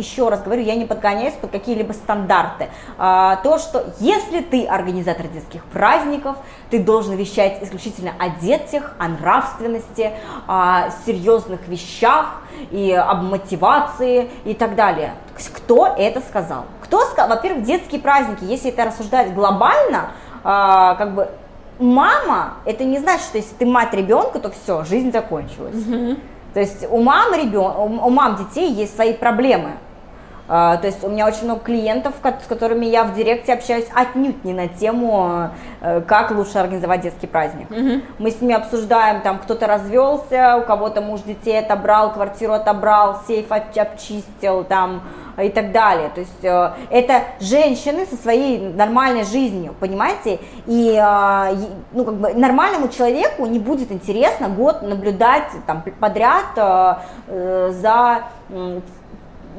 еще раз говорю, я не подгоняюсь под какие-либо стандарты. А, то, что если ты организатор детских праздников, ты должен вещать исключительно о детях, о нравственности, о серьезных вещах и об мотивации и так далее. Кто это сказал? Кто сказал? Во-первых, детские праздники, если это рассуждать глобально, а, как бы мама, это не значит, что если ты мать ребенка, то все, жизнь закончилась. То есть у мам, ребен... у мам детей есть свои проблемы. А, то есть у меня очень много клиентов, с которыми я в директе общаюсь отнюдь не на тему, э, как лучше организовать детский праздник. Угу. Мы с ними обсуждаем, там кто-то развелся, у кого-то муж детей отобрал, квартиру отобрал, сейф обчистил, там и так далее. То есть э, это женщины со своей нормальной жизнью, понимаете? И э, ну, как бы нормальному человеку не будет интересно год наблюдать там, подряд э, за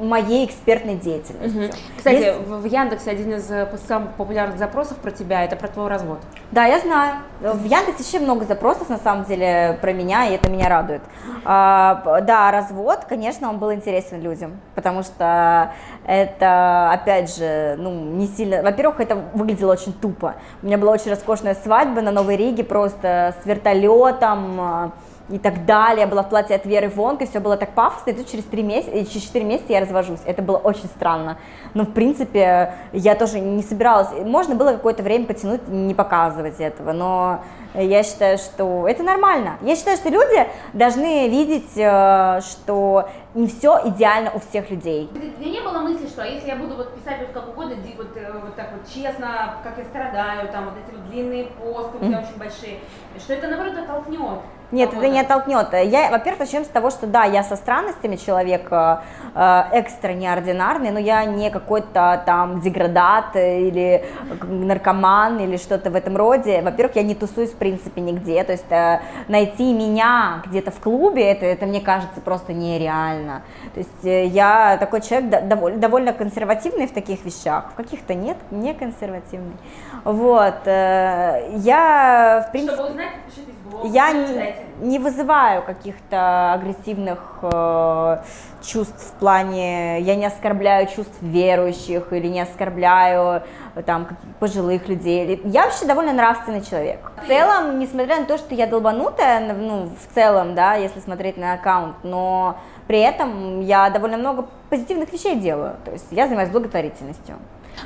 моей экспертной деятельностью. Угу. Кстати, Есть... в Яндексе один из э, самых популярных запросов про тебя это про твой развод. Да, я знаю. В Яндексе еще много запросов на самом деле про меня, и это меня радует. А, да, развод, конечно, он был интересен людям, потому что это, опять же, ну, не сильно... Во-первых, это выглядело очень тупо. У меня была очень роскошная свадьба на Новой Риге, просто с вертолетом, и так далее. Я была в платье от Веры Вонг, и все было так пафосно, и тут через, 3 месяца, через 4 месяца я развожусь. Это было очень странно. Но, в принципе, я тоже не собиралась. Можно было какое-то время потянуть, не показывать этого, но я считаю, что это нормально. Я считаю, что люди должны видеть, э, что не все идеально у всех людей. У тебя не было мысли, что если я буду вот писать вот как угодно, вот, э, вот так вот честно, как я страдаю, там вот эти вот длинные посты у тебя mm. очень большие, что это наоборот оттолкнет? Нет, это не оттолкнет. Я, во-первых, начнем с того, что да, я со странностями человек э, э экстра неординарный, но я не какой-то там деградат или наркоман или что-то в этом роде. Во-первых, я не тусуюсь в принципе нигде, то есть э, найти меня где-то в клубе, это, это мне кажется просто нереально. То есть э, я такой человек довольно, довольно консервативный в таких вещах, в каких-то нет, не консервативный. Вот. Э, я, в принципе... Чтобы узнать, пишите я не, не вызываю каких-то агрессивных э, чувств в плане, я не оскорбляю чувств верующих или не оскорбляю там пожилых людей. Я вообще довольно нравственный человек. В целом, несмотря на то, что я долбанутая, ну, в целом, да, если смотреть на аккаунт, но при этом я довольно много позитивных вещей делаю. То есть я занимаюсь благотворительностью.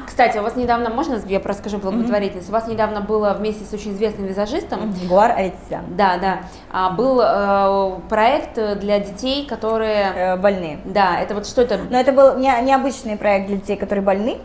Кстати, у вас недавно, можно я расскажу благотворительность? Mm-hmm. У вас недавно было вместе с очень известным визажистом. Гуар Аветисян. Да, да. А, был э, проект для детей, которые... Э, больны. Да, это вот что это? Но это был не, необычный проект для детей, которые больны.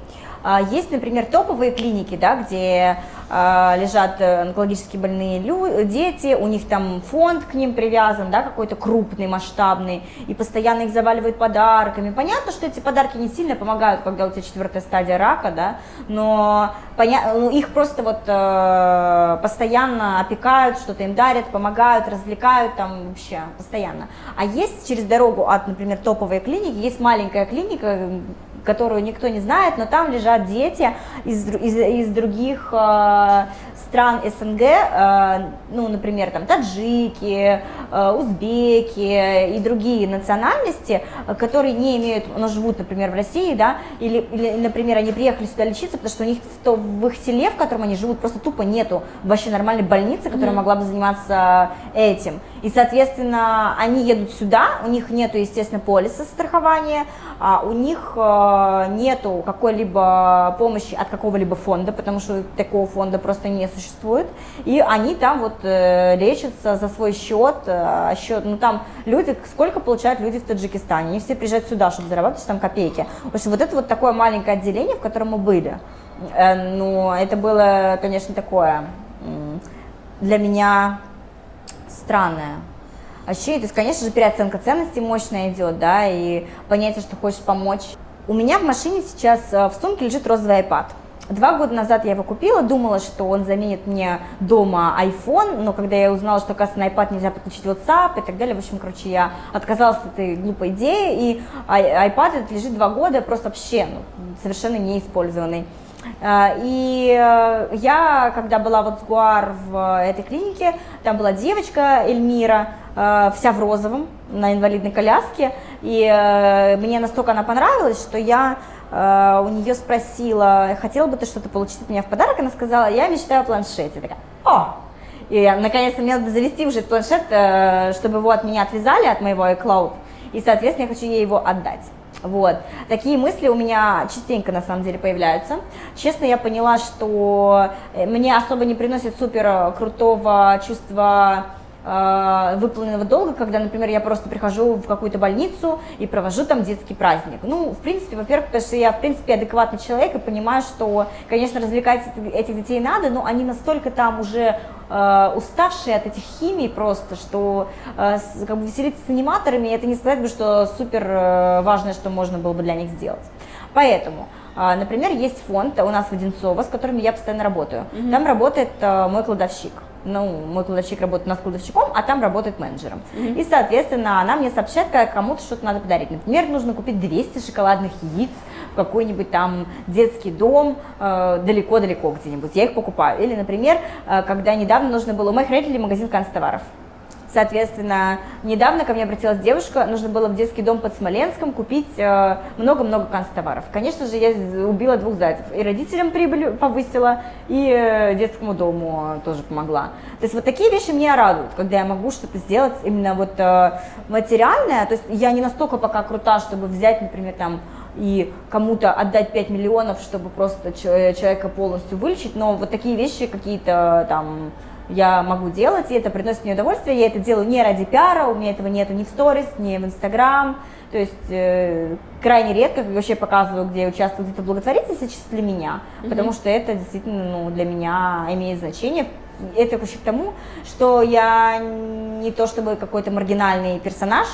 А, есть, например, топовые клиники, да, где а, лежат э, онкологически больные люди, дети, у них там фонд к ним привязан, да, какой-то крупный, масштабный, и постоянно их заваливают подарками. Понятно, что эти подарки не сильно помогают, когда у тебя четвертая стадия рака, да, но поня... ну, их просто вот э, постоянно опекают, что-то им дарят, помогают, развлекают там вообще постоянно. А есть через дорогу от, например, топовой клиники, есть маленькая клиника, которую никто не знает, но там лежат дети из, из, из других э, стран СНГ, э, ну, например, там таджики, э, узбеки и другие национальности, которые не имеют, но живут, например, в России, да, или, или, например, они приехали сюда лечиться, потому что у них в, то, в их селе, в котором они живут, просто тупо нету вообще нормальной больницы, которая mm-hmm. могла бы заниматься этим. И, соответственно, они едут сюда, у них нету, естественно, полиса страхования, а у них э, нету какой-либо помощи от какого-либо фонда, потому что такого фонда просто не существует, и они там вот э, лечатся за свой счет, э, счет, ну там люди, сколько получают люди в Таджикистане, они все приезжают сюда, чтобы зарабатывать там копейки. В общем, вот это вот такое маленькое отделение, в котором мы были, ну, это было, конечно, такое для меня странное ощущение. То есть, конечно же, переоценка ценностей мощная идет, да, и понятие, что хочешь помочь. У меня в машине сейчас э, в сумке лежит розовый iPad. Два года назад я его купила, думала, что он заменит мне дома iPhone, но когда я узнала, что, оказывается, на iPad нельзя подключить WhatsApp и так далее, в общем, короче, я отказалась от этой глупой идеи, и iPad этот лежит два года просто вообще ну, совершенно неиспользованный. А, и э, я, когда была вот с Гуар в этой клинике, там была девочка Эльмира, э, вся в розовом, на инвалидной коляске, и э, мне настолько она понравилась, что я у нее спросила, хотела бы ты что-то получить от меня в подарок, она сказала, я мечтаю о планшете. Я такая, о! И наконец-то мне надо завести уже планшет, чтобы его от меня отвязали, от моего iCloud, и, соответственно, я хочу ей его отдать. Вот. Такие мысли у меня частенько на самом деле появляются. Честно, я поняла, что э, мне особо не приносит супер крутого чувства э, выполненного долга, когда, например, я просто прихожу в какую-то больницу и провожу там детский праздник. Ну, в принципе, во-первых, потому что я, в принципе, адекватный человек и понимаю, что, конечно, развлекать этих детей надо, но они настолько там уже э, уставшие от этих химий просто, что э, как бы веселиться с аниматорами, это не сказать бы, что супер э, важное, что можно было бы для них сделать. Поэтому, например, есть фонд у нас в Одинцово, с которым я постоянно работаю. Mm-hmm. Там работает мой кладовщик ну, мой кладовщик работает у нас кладовщиком, а там работает менеджером. Mm-hmm. И, соответственно, она мне сообщает, как кому-то что-то надо подарить. Например, нужно купить 200 шоколадных яиц в какой-нибудь там детский дом э, далеко-далеко где-нибудь. Я их покупаю. Или, например, э, когда недавно нужно было... У моих родителей магазин канцтоваров Соответственно, недавно ко мне обратилась девушка, нужно было в детский дом под Смоленском купить э, много-много канцтоваров. Конечно же, я убила двух зайцев. И родителям прибыль повысила, и э, детскому дому тоже помогла. То есть вот такие вещи меня радуют, когда я могу что-то сделать именно вот э, материальное. То есть я не настолько пока крута, чтобы взять, например, там и кому-то отдать 5 миллионов, чтобы просто человека полностью вылечить, но вот такие вещи какие-то там я могу делать, и это приносит мне удовольствие. Я это делаю не ради пиара, у меня этого нету ни в сторис, ни в Инстаграм. То есть э, крайне редко вообще показываю, где я участвую где-то в благотворительности, чисто для меня, mm-hmm. потому что это действительно ну, для меня имеет значение. Это вообще к тому, что я не то чтобы какой-то маргинальный персонаж,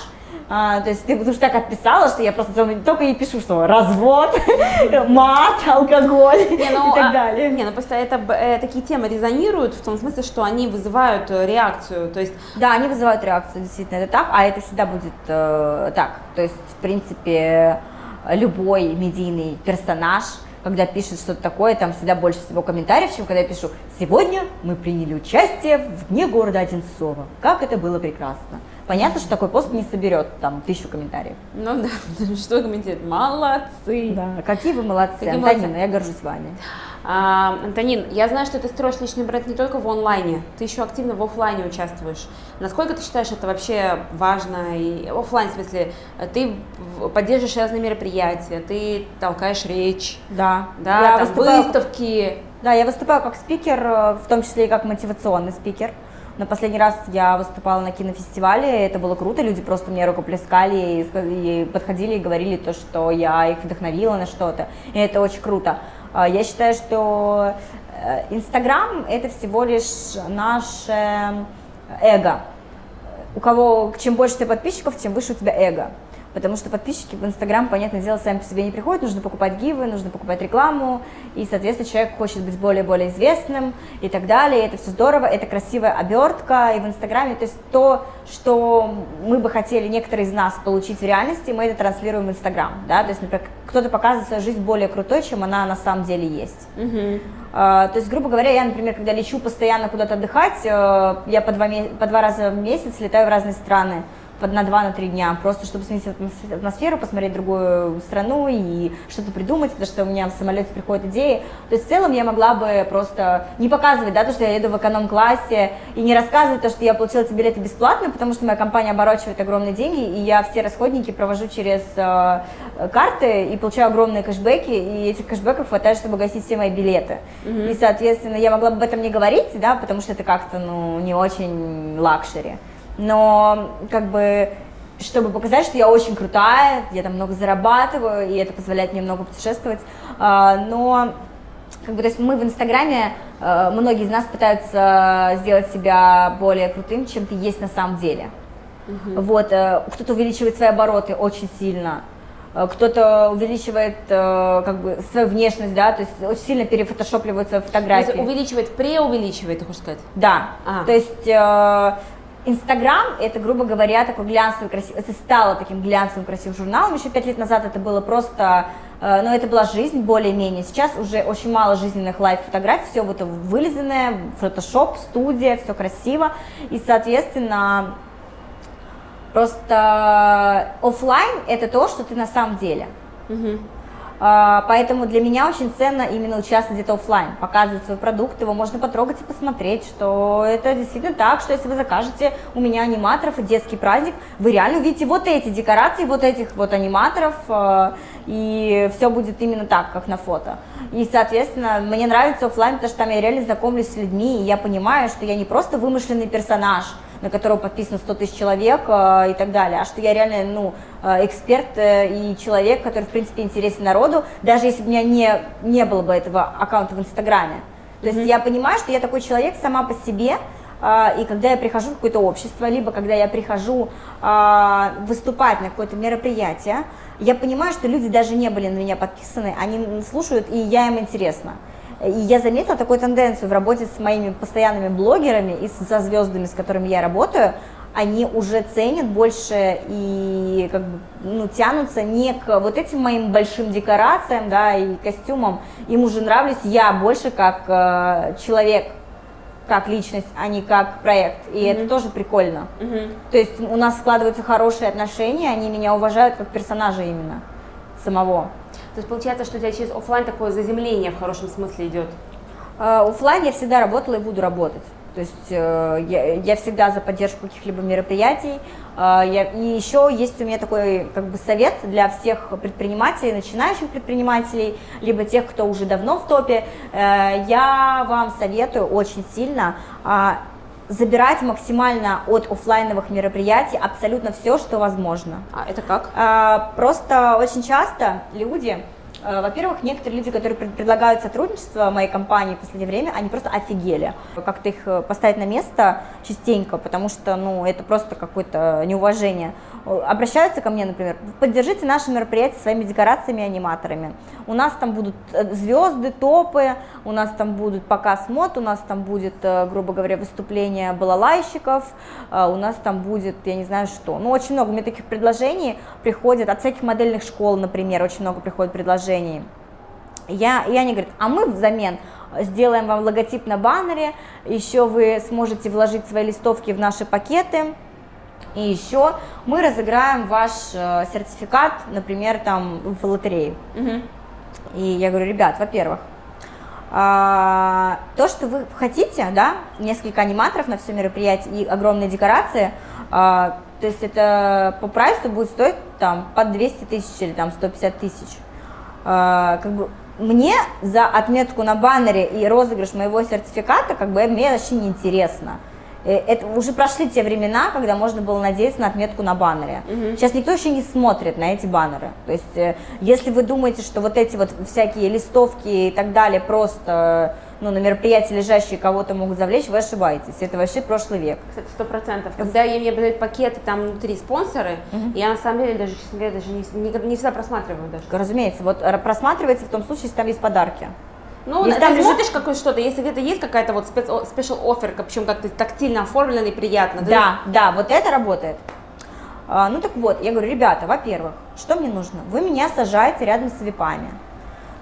а, то есть ты уж так отписала, что я просто только ей пишу, что развод, мат, алкоголь не, ну, и так а, далее. Не, ну просто это э, такие темы резонируют в том смысле, что они вызывают э, реакцию, то есть... Да, они вызывают реакцию, действительно, это так, а это всегда будет э, так. То есть, в принципе, любой медийный персонаж, когда пишет что-то такое, там всегда больше всего комментариев, чем когда я пишу «Сегодня мы приняли участие в дне города Одинцово. Как это было прекрасно!» Понятно, что такой пост не соберет там тысячу комментариев. Ну да, что комментируют? Молодцы! Да, какие вы молодцы, какие Антонина, молодцы. я горжусь вами. А, Антонин, я знаю, что ты строишь личный бренд не только в онлайне, ты еще активно в офлайне участвуешь. Насколько ты считаешь это вообще важно? И офлайн, в смысле, ты поддерживаешь разные мероприятия, ты толкаешь речь, да, да, я там выступаю, выставки. Да, я выступаю как спикер, э, в том числе и как мотивационный спикер. На последний раз я выступала на кинофестивале, это было круто, люди просто мне рукоплескали и, подходили и говорили то, что я их вдохновила на что-то, и это очень круто. А, я считаю, что э, Инстаграм это всего лишь наше эго. У кого, чем больше у тебя подписчиков, тем выше у тебя эго потому что подписчики в Инстаграм, понятное дело, сами по себе не приходят, нужно покупать гивы, нужно покупать рекламу, и, соответственно, человек хочет быть более-более известным и так далее, это все здорово, это красивая обертка, и в Инстаграме, то есть то, что мы бы хотели, некоторые из нас, получить в реальности, мы это транслируем в Инстаграм, да, то есть, например, кто-то показывает свою жизнь более крутой, чем она на самом деле есть. Uh-huh. Uh, то есть, грубо говоря, я, например, когда лечу постоянно куда-то отдыхать, uh, я по два, по два раза в месяц летаю в разные страны, на два, на три дня, просто чтобы сменить атмосферу, посмотреть другую страну и что-то придумать, потому что у меня в самолете приходят идеи. То есть в целом я могла бы просто не показывать, да, то, что я еду в эконом-классе, и не рассказывать то, что я получила эти билеты бесплатно, потому что моя компания оборачивает огромные деньги, и я все расходники провожу через э, карты и получаю огромные кэшбэки, и этих кэшбэков хватает, чтобы гасить все мои билеты. Mm-hmm. И, соответственно, я могла бы об этом не говорить, да, потому что это как-то, ну, не очень luxury но как бы чтобы показать, что я очень крутая, я там много зарабатываю, и это позволяет мне много путешествовать, а, но как бы, то есть мы в Инстаграме, а, многие из нас пытаются сделать себя более крутым, чем ты есть на самом деле. Uh-huh. Вот, э, кто-то увеличивает свои обороты очень сильно, э, кто-то увеличивает э, как бы свою внешность, да, то есть очень сильно перефотошопливаются фотографии. То есть увеличивает, преувеличивает, ты хочешь сказать? Да, ага. то есть Инстаграм это, грубо говоря, такой глянцевый, красивый, это стало таким глянцевым, красивым журналом. Еще пять лет назад это было просто, э, ну, это была жизнь более-менее. Сейчас уже очень мало жизненных лайв-фотографий, все вот вылизанное, фотошоп, студия, все красиво. И, соответственно, просто офлайн это то, что ты на самом деле. Угу. А, поэтому для меня очень ценно именно участвовать где-то офлайн, показывать свой продукт, его можно потрогать и посмотреть, что это действительно так, что если вы закажете у меня аниматоров и детский праздник, вы реально увидите вот эти декорации, вот этих вот аниматоров, а, и все будет именно так, как на фото. И, соответственно, мне нравится офлайн, потому что там я реально знакомлюсь с людьми, и я понимаю, что я не просто вымышленный персонаж, на которого подписано 100 тысяч человек э, и так далее, а что я реально, ну, э, эксперт э, и человек, который, в принципе, интересен народу, даже если бы у меня не, не было бы этого аккаунта в Инстаграме. То mm-hmm. есть я понимаю, что я такой человек сама по себе, и когда я прихожу в какое-то общество, либо когда я прихожу выступать на какое-то мероприятие, я понимаю, что люди даже не были на меня подписаны, они слушают, и я им интересна. И я заметила такую тенденцию в работе с моими постоянными блогерами и со звездами, с которыми я работаю, они уже ценят больше и как бы, ну, тянутся не к вот этим моим большим декорациям, да, и костюмам. Им уже нравлюсь я больше как э, человек, как личность, а не как проект. И mm-hmm. это тоже прикольно. Mm-hmm. То есть у нас складываются хорошие отношения, они меня уважают как персонажа именно самого. То есть получается, что у тебя через офлайн такое заземление в хорошем смысле идет? Uh, офлайн я всегда работала и буду работать. То есть э, я, я всегда за поддержку каких-либо мероприятий. Э, я, и еще есть у меня такой как бы совет для всех предпринимателей, начинающих предпринимателей, либо тех, кто уже давно в топе. Э, я вам советую очень сильно э, забирать максимально от офлайновых мероприятий абсолютно все, что возможно. А это как? Э, просто очень часто люди во-первых, некоторые люди, которые предлагают сотрудничество моей компании в последнее время, они просто офигели. Как-то их э, поставить на место частенько, потому что, ну, это просто какое-то неуважение. Э, обращаются ко мне, например, поддержите наше мероприятие своими декорациями и аниматорами. У нас там будут звезды, топы, у нас там будут показ мод, у нас там будет, грубо говоря, выступление балалайщиков, у нас там будет, я не знаю что. Ну, очень много меня таких предложений приходит от всяких модельных школ, например, очень много приходит предложений предложений. Я, и они говорят, а мы взамен сделаем вам логотип на баннере, еще вы сможете вложить свои листовки в наши пакеты, и еще мы разыграем ваш э, сертификат, например, там в лотерею. Угу. И я говорю, ребят, во-первых, а, то, что вы хотите, да, несколько аниматоров на все мероприятие и огромные декорации, а, то есть это по прайсу будет стоить там под 200 тысяч или там 150 тысяч. А, как бы мне за отметку на баннере и розыгрыш моего сертификата, как бы мне вообще не интересно. Э, это уже прошли те времена, когда можно было надеяться на отметку на баннере. Угу. Сейчас никто еще не смотрит на эти баннеры. То есть, э, если вы думаете, что вот эти вот всякие листовки и так далее просто ну, на мероприятии лежащие кого-то могут завлечь, вы ошибаетесь. Это вообще прошлый век. Кстати, сто процентов. Когда я мне дают пакеты, там внутри спонсоры, угу. я на самом деле даже, честно говоря, даже не, не, не всегда просматриваю даже. Разумеется, вот просматривается в том случае, если там есть подарки. Ну, если там лежит... смотришь какое что-то, если где-то есть какая-то вот спешл офер, причем как-то тактильно оформлено и приятно. Да, да, вот это работает. А, ну так вот, я говорю, ребята, во-первых, что мне нужно? Вы меня сажаете рядом с випами.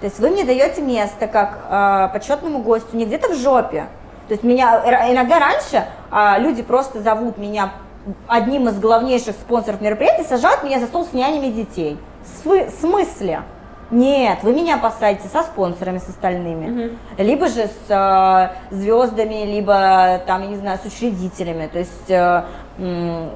То есть вы мне даете место как э, почетному гостю, не где-то в жопе. То есть меня иногда раньше э, люди просто зовут меня одним из главнейших спонсоров мероприятий, сажают меня за стол с нянями детей. В смысле? Нет, вы меня посадите со спонсорами, с остальными, угу. либо же с э, звездами, либо там, я не знаю, с учредителями. То есть э, э,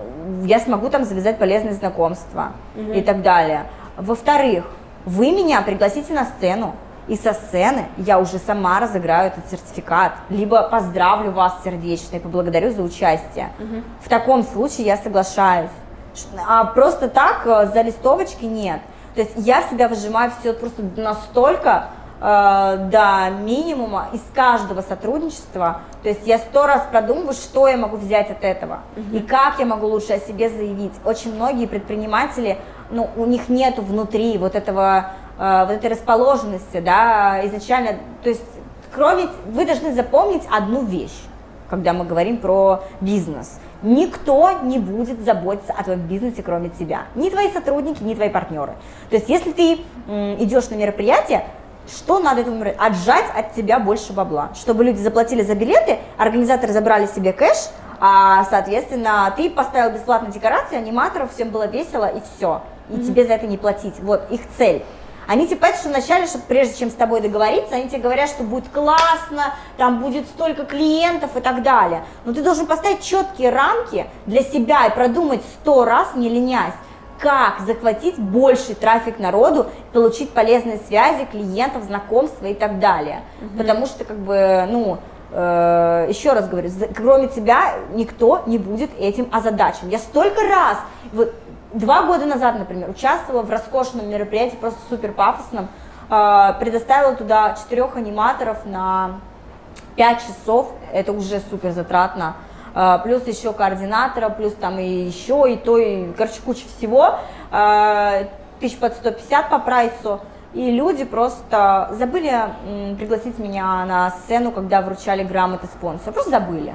я смогу там завязать полезные знакомства угу. и так далее. Во-вторых, вы меня пригласите на сцену, и со сцены я уже сама разыграю этот сертификат, либо поздравлю вас сердечно и поблагодарю за участие. Угу. В таком случае я соглашаюсь. А просто так э, за листовочки нет. То есть я всегда выжимаю все просто настолько э, до минимума из каждого сотрудничества. То есть я сто раз продумываю, что я могу взять от этого угу. и как я могу лучше о себе заявить. Очень многие предприниматели ну, у них нет внутри вот этого, э, вот этой расположенности, да, изначально, то есть, кроме, вы должны запомнить одну вещь, когда мы говорим про бизнес. Никто не будет заботиться о твоем бизнесе, кроме тебя. Ни твои сотрудники, ни твои партнеры. То есть, если ты идешь на мероприятие, что надо этому? Отжать от тебя больше бабла. Чтобы люди заплатили за билеты, организаторы забрали себе кэш, а, соответственно, ты поставил бесплатные декорации, аниматоров, всем было весело и все и mm-hmm. тебе за это не платить. Вот их цель. Они тебе понимают, что вначале, что прежде чем с тобой договориться, они тебе говорят, что будет классно, там будет столько клиентов и так далее. Но ты должен поставить четкие рамки для себя и продумать сто раз, не ленясь, как захватить больший трафик народу, получить полезные связи, клиентов, знакомства и так далее. Угу. Потому что, как бы, ну, э, еще раз говорю, кроме тебя никто не будет этим озадачен. Я столько раз, вот Два года назад, например, участвовала в роскошном мероприятии, просто супер пафосном, а, предоставила туда четырех аниматоров на 5 часов, это уже супер затратно, а, плюс еще координатора, плюс там и еще, и то, и, короче, куча всего, а, тысяч под 150 по прайсу, и люди просто забыли пригласить меня на сцену, когда вручали грамоты спонсора, просто забыли.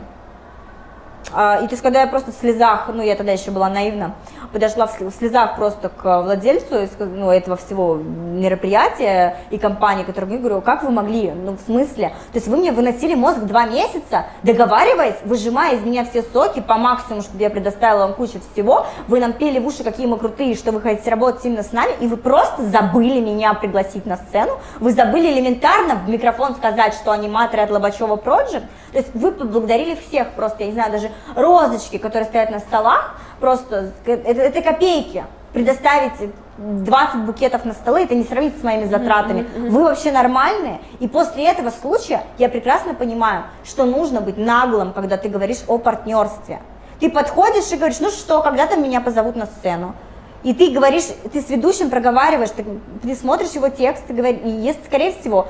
А, и то когда я просто в слезах, ну, я тогда еще была наивна, подошла в слезах просто к владельцу ну, этого всего мероприятия и компании, которая мне говорю, как вы могли, ну, в смысле, то есть вы мне выносили мозг два месяца, договариваясь, выжимая из меня все соки по максимуму, чтобы я предоставила вам кучу всего, вы нам пели в уши, какие мы крутые, что вы хотите работать именно с нами, и вы просто забыли меня пригласить на сцену, вы забыли элементарно в микрофон сказать, что аниматоры от Лобачева Project, то есть вы поблагодарили всех просто, я не знаю, даже розочки, которые стоят на столах, просто это, это копейки. Предоставить 20 букетов на столы, это не сравнится с моими затратами. Mm-hmm. Вы вообще нормальные. И после этого случая я прекрасно понимаю, что нужно быть наглым, когда ты говоришь о партнерстве. Ты подходишь и говоришь, ну что, когда-то меня позовут на сцену. И ты говоришь, ты с ведущим проговариваешь, ты, ты смотришь его текст, и, говоришь, и есть, скорее всего,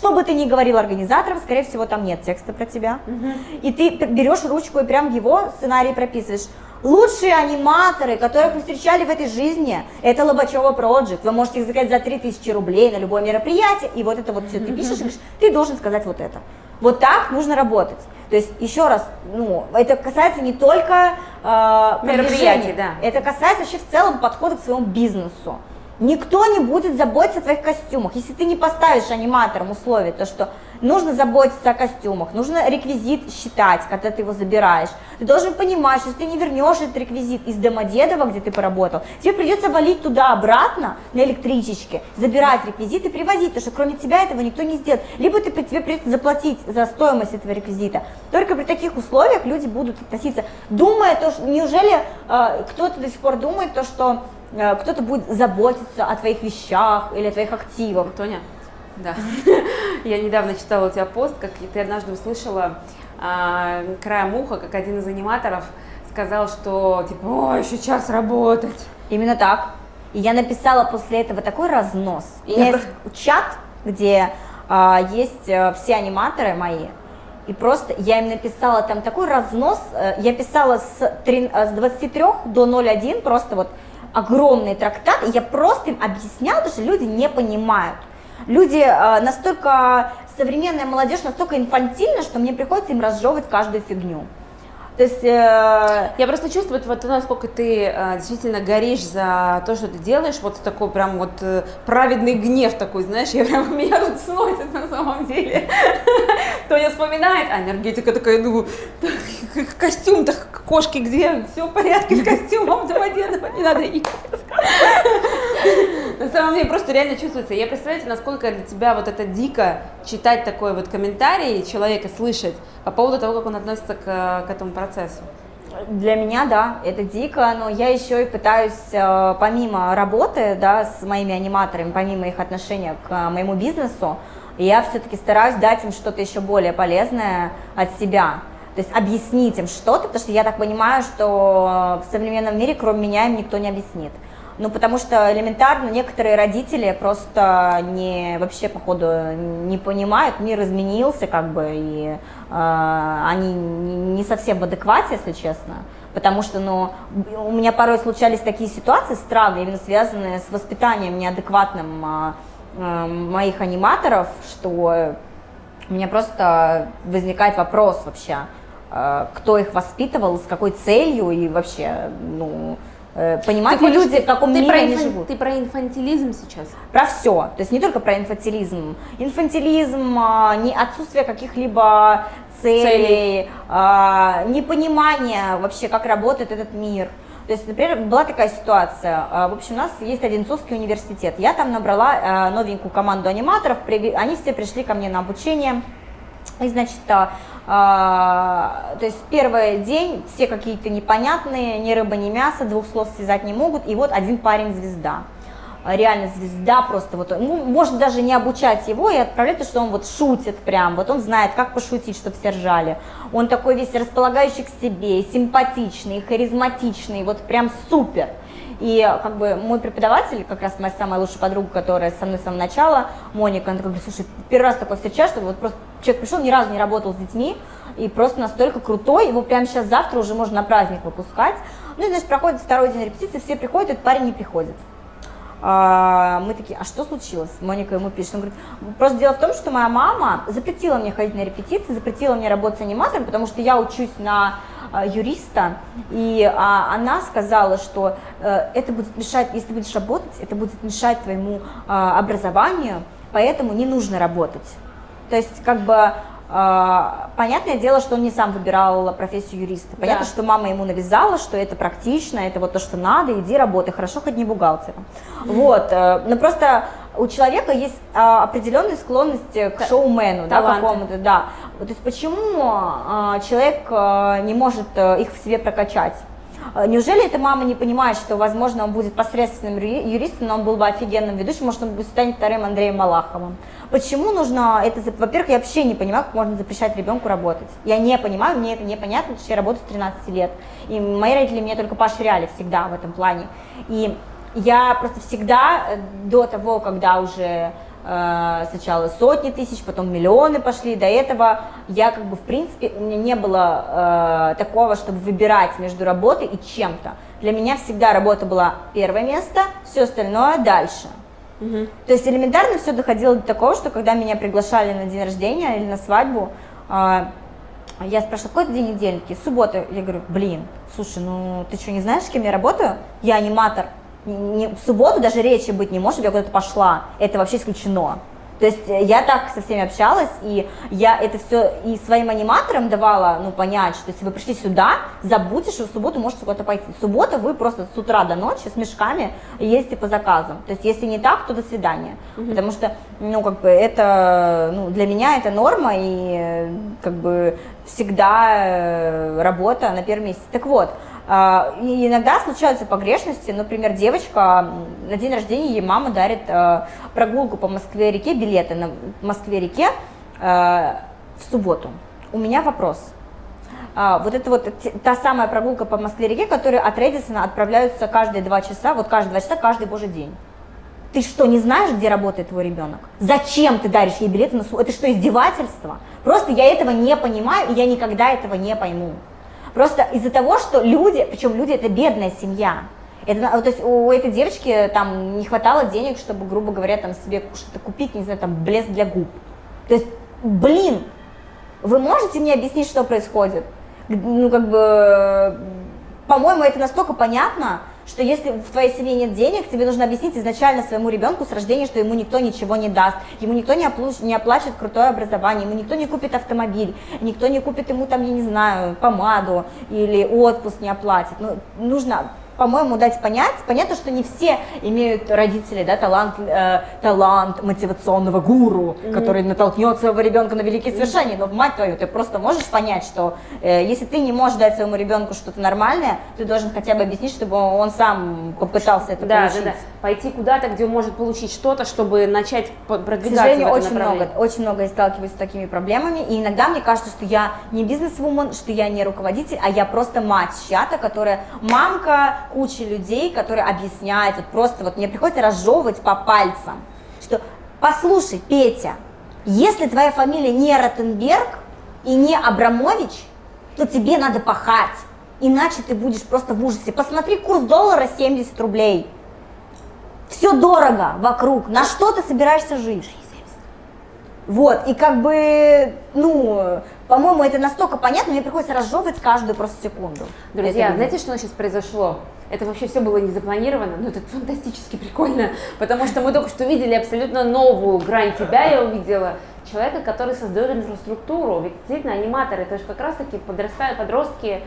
что бы ты ни говорил организаторам, скорее всего, там нет текста про тебя. Угу. И ты берешь ручку и прям его сценарий прописываешь. Лучшие аниматоры, которых вы встречали в этой жизни, это Лобачева Project. Вы можете их заказать за 3000 рублей на любое мероприятие, и вот это вот все ты пишешь, и говоришь, ты должен сказать вот это. Вот так нужно работать. То есть, еще раз, ну, это касается не только э, мероприятий, да. это касается вообще в целом подхода к своему бизнесу. Никто не будет заботиться о твоих костюмах. Если ты не поставишь аниматорам условие, то что нужно заботиться о костюмах, нужно реквизит считать, когда ты его забираешь. Ты должен понимать, что если ты не вернешь этот реквизит из Домодедова, где ты поработал, тебе придется валить туда-обратно на электричечке, забирать реквизит и привозить, потому что кроме тебя этого никто не сделает. Либо ты, тебе придется заплатить за стоимость этого реквизита. Только при таких условиях люди будут относиться, думая, то, что неужели э, кто-то до сих пор думает, то, что кто-то будет заботиться о твоих вещах или о твоих активах. Тоня, да. Я недавно читала у тебя пост, как ты однажды услышала а, краем уха, как один из аниматоров сказал, что типа, о, еще час работать. Именно так. И я написала после этого такой разнос. И есть чат, где а, есть а, все аниматоры мои, и просто я им написала там такой разнос. Э, я писала с, 3, с 23 до 01, просто вот огромный трактат, и я просто им объясняла, потому что люди не понимают. Люди э, настолько, современная молодежь настолько инфантильна, что мне приходится им разжевывать каждую фигню. То есть... Э... Я просто чувствую, вот насколько ты э, действительно горишь за то, что ты делаешь, вот такой прям вот э, праведный гнев такой, знаешь, я прям, меня тут сносит на самом деле. То я вспоминает, а энергетика такая, ну, костюм-то кошки где? Все в порядке с костюмом, давай не надо. На самом деле просто реально чувствуется. Я представляете, насколько для тебя вот это дико читать такой вот комментарий человека, слышать по поводу того, как он относится к, к этому процессу. Для меня, да, это дико, но я еще и пытаюсь, э, помимо работы, да, с моими аниматорами, помимо их отношения к моему бизнесу, я все-таки стараюсь дать им что-то еще более полезное от себя. То есть объяснить им что-то, потому что я так понимаю, что в современном мире, кроме меня, им никто не объяснит. Ну, потому что элементарно некоторые родители просто не вообще, походу, не понимают, мир изменился, как бы, и э, они не совсем в адеквате, если честно. Потому что, ну, у меня порой случались такие ситуации странные, именно связанные с воспитанием неадекватным э, э, моих аниматоров, что у меня просто возникает вопрос вообще, э, кто их воспитывал, с какой целью и вообще, ну, понимать ли люди, в каком ты мире они инфан... живут. Ты про инфантилизм сейчас? Про все. То есть не только про инфантилизм. Инфантилизм, а, не отсутствие каких-либо целей, целей. А, непонимание вообще, как работает этот мир. То есть, например, была такая ситуация. А, в общем, у нас есть Одинцовский университет. Я там набрала новенькую команду аниматоров. Они все пришли ко мне на обучение. И, значит, а, то есть первый день все какие-то непонятные, ни рыба, ни мясо, двух слов связать не могут, и вот один парень звезда. Реально звезда просто, вот, ну, можно даже не обучать его и отправлять, что он вот шутит прям, вот он знает, как пошутить, чтобы все ржали. Он такой весь располагающий к себе, симпатичный, харизматичный, вот прям супер. И как бы мой преподаватель, как раз моя самая лучшая подруга, которая со мной с самого начала, Моника, она говорит, слушай, первый раз такой встречаешь, что вот просто человек пришел, ни разу не работал с детьми, и просто настолько крутой, его прямо сейчас завтра уже можно на праздник выпускать. Ну и, значит, проходит второй день репетиции, все приходят, этот парень не приходит. А, мы такие, а что случилось? Моника ему пишет, он говорит, просто дело в том, что моя мама запретила мне ходить на репетиции, запретила мне работать с аниматором, потому что я учусь на а, юриста, и а, она сказала, что а, это будет мешать, если ты будешь работать, это будет мешать твоему а, образованию, поэтому не нужно работать. То есть, как бы, понятное дело, что он не сам выбирал профессию юриста. Понятно, да. что мама ему навязала, что это практично, это вот то, что надо, иди работай, хорошо, хоть не бухгалтером. Mm-hmm. Вот, э, но просто у человека есть а, определенная склонность к шоумену, да, какому-то, да. То есть почему а, человек не может э, их в себе прокачать? Неужели эта мама не понимает, что, возможно, он будет посредственным юристом, но он был бы офигенным ведущим, может, он станет вторым Андреем Малаховым? Почему нужно это... Во-первых, я вообще не понимаю, как можно запрещать ребенку работать. Я не понимаю, мне это непонятно, потому что я работаю с 13 лет. И мои родители меня только поощряли всегда в этом плане. И я просто всегда э, до того, когда уже э, сначала сотни тысяч, потом миллионы пошли. До этого я как бы в принципе у меня не было э, такого, чтобы выбирать между работой и чем-то. Для меня всегда работа была первое место, все остальное дальше. Угу. То есть элементарно все доходило до такого, что когда меня приглашали на день рождения или на свадьбу, э, я спрашиваю, какой день недельки? Суббота. Я говорю, блин, слушай, ну ты что, не знаешь, с кем я работаю? Я аниматор. Не, в субботу даже речи быть не может, я куда-то пошла. Это вообще исключено. То есть э, я так со всеми общалась, и я это все и своим аниматорам давала, ну, понять, что если вы пришли сюда, забудьте, что в субботу можете куда-то пойти. В субботу вы просто с утра до ночи с мешками ездите по заказам. То есть если не так, то до свидания. Угу. Потому что, ну, как бы это, ну, для меня это норма, и э, как бы всегда э, работа на первом месте. Так вот, и иногда случаются погрешности, например, девочка на день рождения ей мама дарит э, прогулку по Москве-реке, билеты на Москве-реке э, в субботу. У меня вопрос. А, вот это вот та самая прогулка по Москве-реке, которая от Редисона отправляются каждые два часа, вот каждые два часа, каждый божий день. Ты что, не знаешь, где работает твой ребенок? Зачем ты даришь ей билеты на субботу? Это что, издевательство? Просто я этого не понимаю, и я никогда этого не пойму. Просто из-за того, что люди, причем люди это бедная семья, это, то есть у этой девочки там не хватало денег, чтобы, грубо говоря, там себе что-то купить, не знаю, там блеск для губ. То есть, блин, вы можете мне объяснить, что происходит? Ну, как бы, по-моему, это настолько понятно, что если в твоей семье нет денег, тебе нужно объяснить изначально своему ребенку с рождения, что ему никто ничего не даст, ему никто не, оплачивает, не оплачивает крутое образование, ему никто не купит автомобиль, никто не купит ему там, я не знаю, помаду или отпуск не оплатит. Ну, нужно по-моему, дать понять. Понятно, что не все имеют родители, да, талант, э, талант мотивационного гуру, mm-hmm. который натолкнет своего ребенка на великие свершения. Но, мать твою, ты просто можешь понять, что э, если ты не можешь дать своему ребенку что-то нормальное, ты должен хотя бы объяснить, чтобы он сам попытался это да, получить. Да, да, Пойти куда-то, где он может получить что-то, чтобы начать продвигаться К сожалению, в очень много, очень много я сталкиваюсь с такими проблемами. И иногда мне кажется, что я не бизнес-вумен, что я не руководитель, а я просто мать чья-то, которая мамка, куча людей, которые объясняют, вот просто вот мне приходится разжевывать по пальцам, что послушай, Петя, если твоя фамилия не Ротенберг и не Абрамович, то тебе надо пахать, иначе ты будешь просто в ужасе. Посмотри, курс доллара 70 рублей. Все дорого вокруг. На что ты собираешься жить? Вот, и как бы, ну, по-моему, это настолько понятно, мне приходится разжевывать каждую просто секунду. Друзья, знаете, что сейчас произошло? Это вообще все было не запланировано, но это фантастически прикольно, потому что мы только что видели абсолютно новую грань тебя, я увидела человека, который создает инфраструктуру. Ведь действительно аниматоры, это же как раз таки подрастают подростки,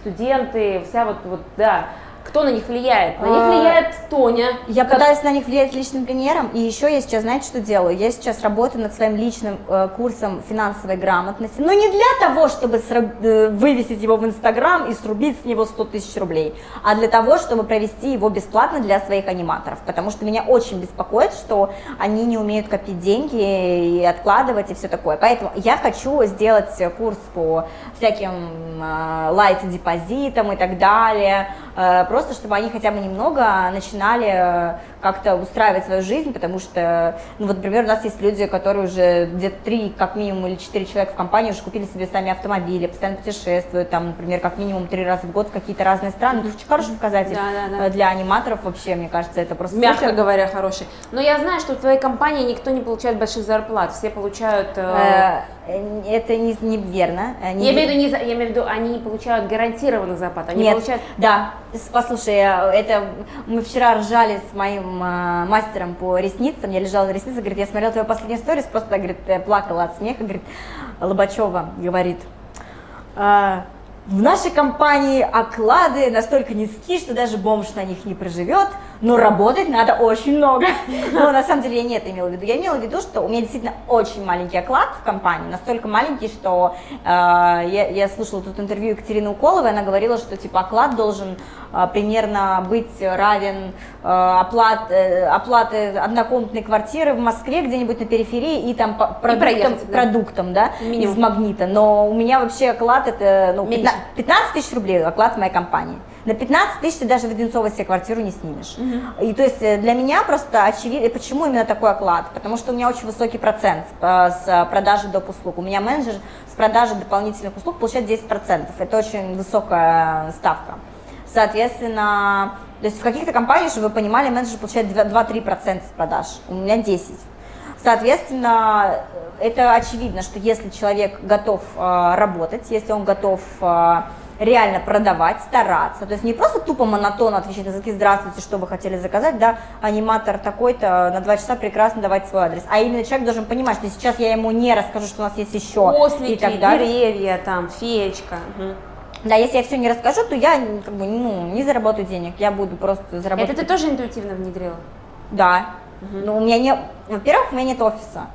студенты, вся вот, вот да, кто на них влияет? На них а, влияет Тоня. Я как... пытаюсь на них влиять личным примером, и еще я сейчас, знаете, что делаю? Я сейчас работаю над своим личным э, курсом финансовой грамотности, но не для того, чтобы сраб- э, вывесить его в Инстаграм и срубить с него 100 тысяч рублей, а для того, чтобы провести его бесплатно для своих аниматоров, потому что меня очень беспокоит, что они не умеют копить деньги и откладывать и все такое. Поэтому я хочу сделать курс по всяким э, лайт-депозитам и так далее, просто чтобы они хотя бы немного начинали э, как-то устраивать свою жизнь, потому что, ну вот, например, у нас есть люди, которые уже где-то три, как минимум, или четыре человека в компании уже купили себе сами автомобили, постоянно путешествуют, там, например, как минимум три раза в год в какие-то разные страны. Это очень хороший показатель да, да, да. для аниматоров вообще, мне кажется, это просто Мягко супер. говоря, хороший. Но я знаю, что в твоей компании никто не получает больших зарплат, все получают... Э... Это не, неверно. Не... Я, имею в виду, не, я имею в виду, они не получают гарантированных зарплат, они Нет, получают... да, послушай, это мы вчера ржали с моим э, мастером по ресницам, я лежала на ресницах, говорит, я смотрела твою последнюю историю, просто, говорит, плакала от смеха, говорит, Лобачева говорит, «А, в нашей компании оклады настолько низкие, что даже бомж на них не проживет, но работать надо очень много. Но на самом деле я не это имела в виду. Я имела в виду, что у меня действительно очень маленький оклад в компании, настолько маленький, что э, я, я слушала тут интервью Екатерины Уколовой, она говорила, что типа оклад должен э, примерно быть равен э, оплат, э, оплаты однокомнатной квартиры в Москве где-нибудь на периферии и там продуктам, да. продуктам да, из магнита. Но у меня вообще оклад это ну, 15, 15 тысяч рублей оклад в моей компании. На 15 тысяч ты даже в Одинцово себе квартиру не снимешь. Угу. И то есть э, для меня просто очевидно, почему именно такой оклад? Потому что у меня очень высокий процент с продажи доп. услуг. У меня менеджер с продажи дополнительных услуг получает 10%. Это очень высокая ставка. Соответственно, то есть в каких-то компаниях, чтобы вы понимали, менеджер получает 2-3% с продаж. У меня 10%. Соответственно, это очевидно, что если человек готов э, работать, если он готов э, реально продавать, стараться. То есть не просто тупо монотонно отвечать на звонки «Здравствуйте, что вы хотели заказать?» да, аниматор такой-то на два часа прекрасно давать свой адрес. А именно человек должен понимать, что сейчас я ему не расскажу, что у нас есть еще Ослики, и так далее. деревья, там, феечка. Угу. Да, если я все не расскажу, то я как бы, ну, не заработаю денег, я буду просто заработать. Это ты тоже интуитивно внедрила? Да. Угу. Но у меня не, во-первых, у меня нет офиса.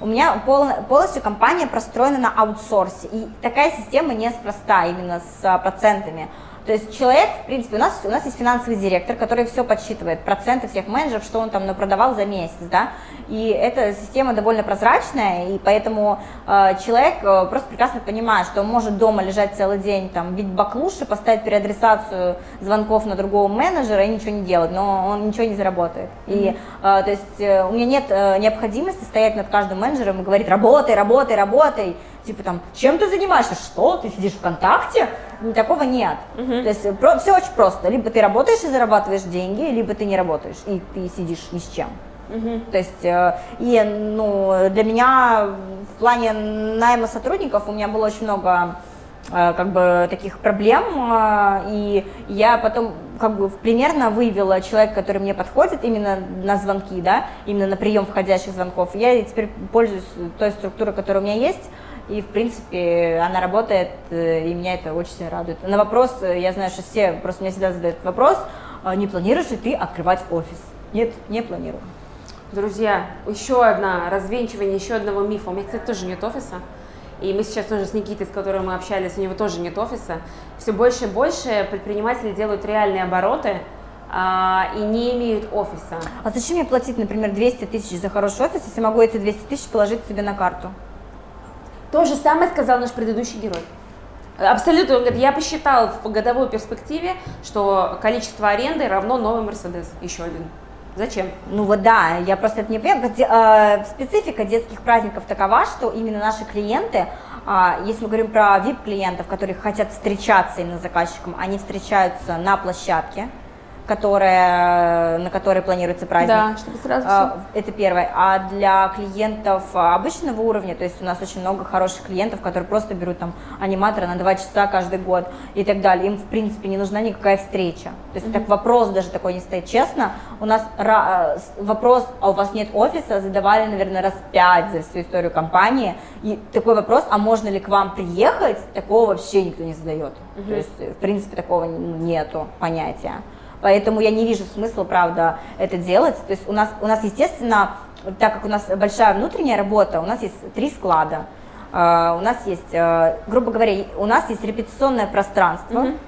У меня пол, полностью компания простроена на аутсорсе, и такая система неспроста именно с а, процентами. То есть человек, в принципе, у нас, у нас есть финансовый директор, который все подсчитывает, проценты всех менеджеров, что он там продавал за месяц, да, и эта система довольно прозрачная, и поэтому э, человек э, просто прекрасно понимает, что он может дома лежать целый день, там, бить баклуши, поставить переадресацию звонков на другого менеджера и ничего не делать, но он ничего не заработает. И, э, то есть, э, у меня нет э, необходимости стоять над каждым менеджером и говорить, работай, работай, работай, типа там, чем ты занимаешься, что, ты сидишь ВКонтакте? Такого нет. Угу. То есть про, все очень просто. Либо ты работаешь и зарабатываешь деньги, либо ты не работаешь и ты сидишь ни с чем. Угу. То есть, э, и ну, для меня в плане найма сотрудников у меня было очень много э, как бы таких проблем, э, и я потом как бы примерно выявила человека, который мне подходит именно на звонки, да, именно на прием входящих звонков. Я теперь пользуюсь той структурой, которая у меня есть, и, в принципе, она работает, э, и меня это очень сильно радует. На вопрос, э, я знаю, что все просто мне всегда задают вопрос, «А не планируешь ли ты открывать офис? Нет, не планирую. Друзья, еще одна развенчивание еще одного мифа. У меня, кстати, тоже нет офиса. И мы сейчас тоже с Никитой, с которым мы общались, у него тоже нет офиса. Все больше и больше предприниматели делают реальные обороты, а, и не имеют офиса. А зачем мне платить, например, 200 тысяч за хороший офис, если могу эти 200 тысяч положить себе на карту? То же самое сказал наш предыдущий герой. Абсолютно, он говорит, я посчитал в годовой перспективе, что количество аренды равно новый Мерседес, еще один. Зачем? Ну вот да, я просто это не понимаю. Э, специфика детских праздников такова, что именно наши клиенты, а, если мы говорим про VIP-клиентов, которые хотят встречаться именно с заказчиком, они встречаются на площадке, которая, на которой планируется праздник. Да, чтобы сразу а, Это первое. А для клиентов обычного уровня, то есть у нас очень много хороших клиентов, которые просто берут там аниматора на два часа каждый год и так далее. Им, в принципе, не нужна никакая встреча. То есть mm-hmm. так вопрос даже такой не стоит. Честно, у нас ра- вопрос, а у вас нет офиса, задавали, наверное, раз пять за всю историю компании. И такой вопрос, а можно ли к вам приехать, такого вообще никто не задает. Mm-hmm. То есть, в принципе, такого нету понятия. Поэтому я не вижу смысла, правда, это делать. То есть у нас, у нас естественно, так как у нас большая внутренняя работа, у нас есть три склада. Uh, у нас есть, uh, грубо говоря, у нас есть репетиционное пространство. Mm-hmm.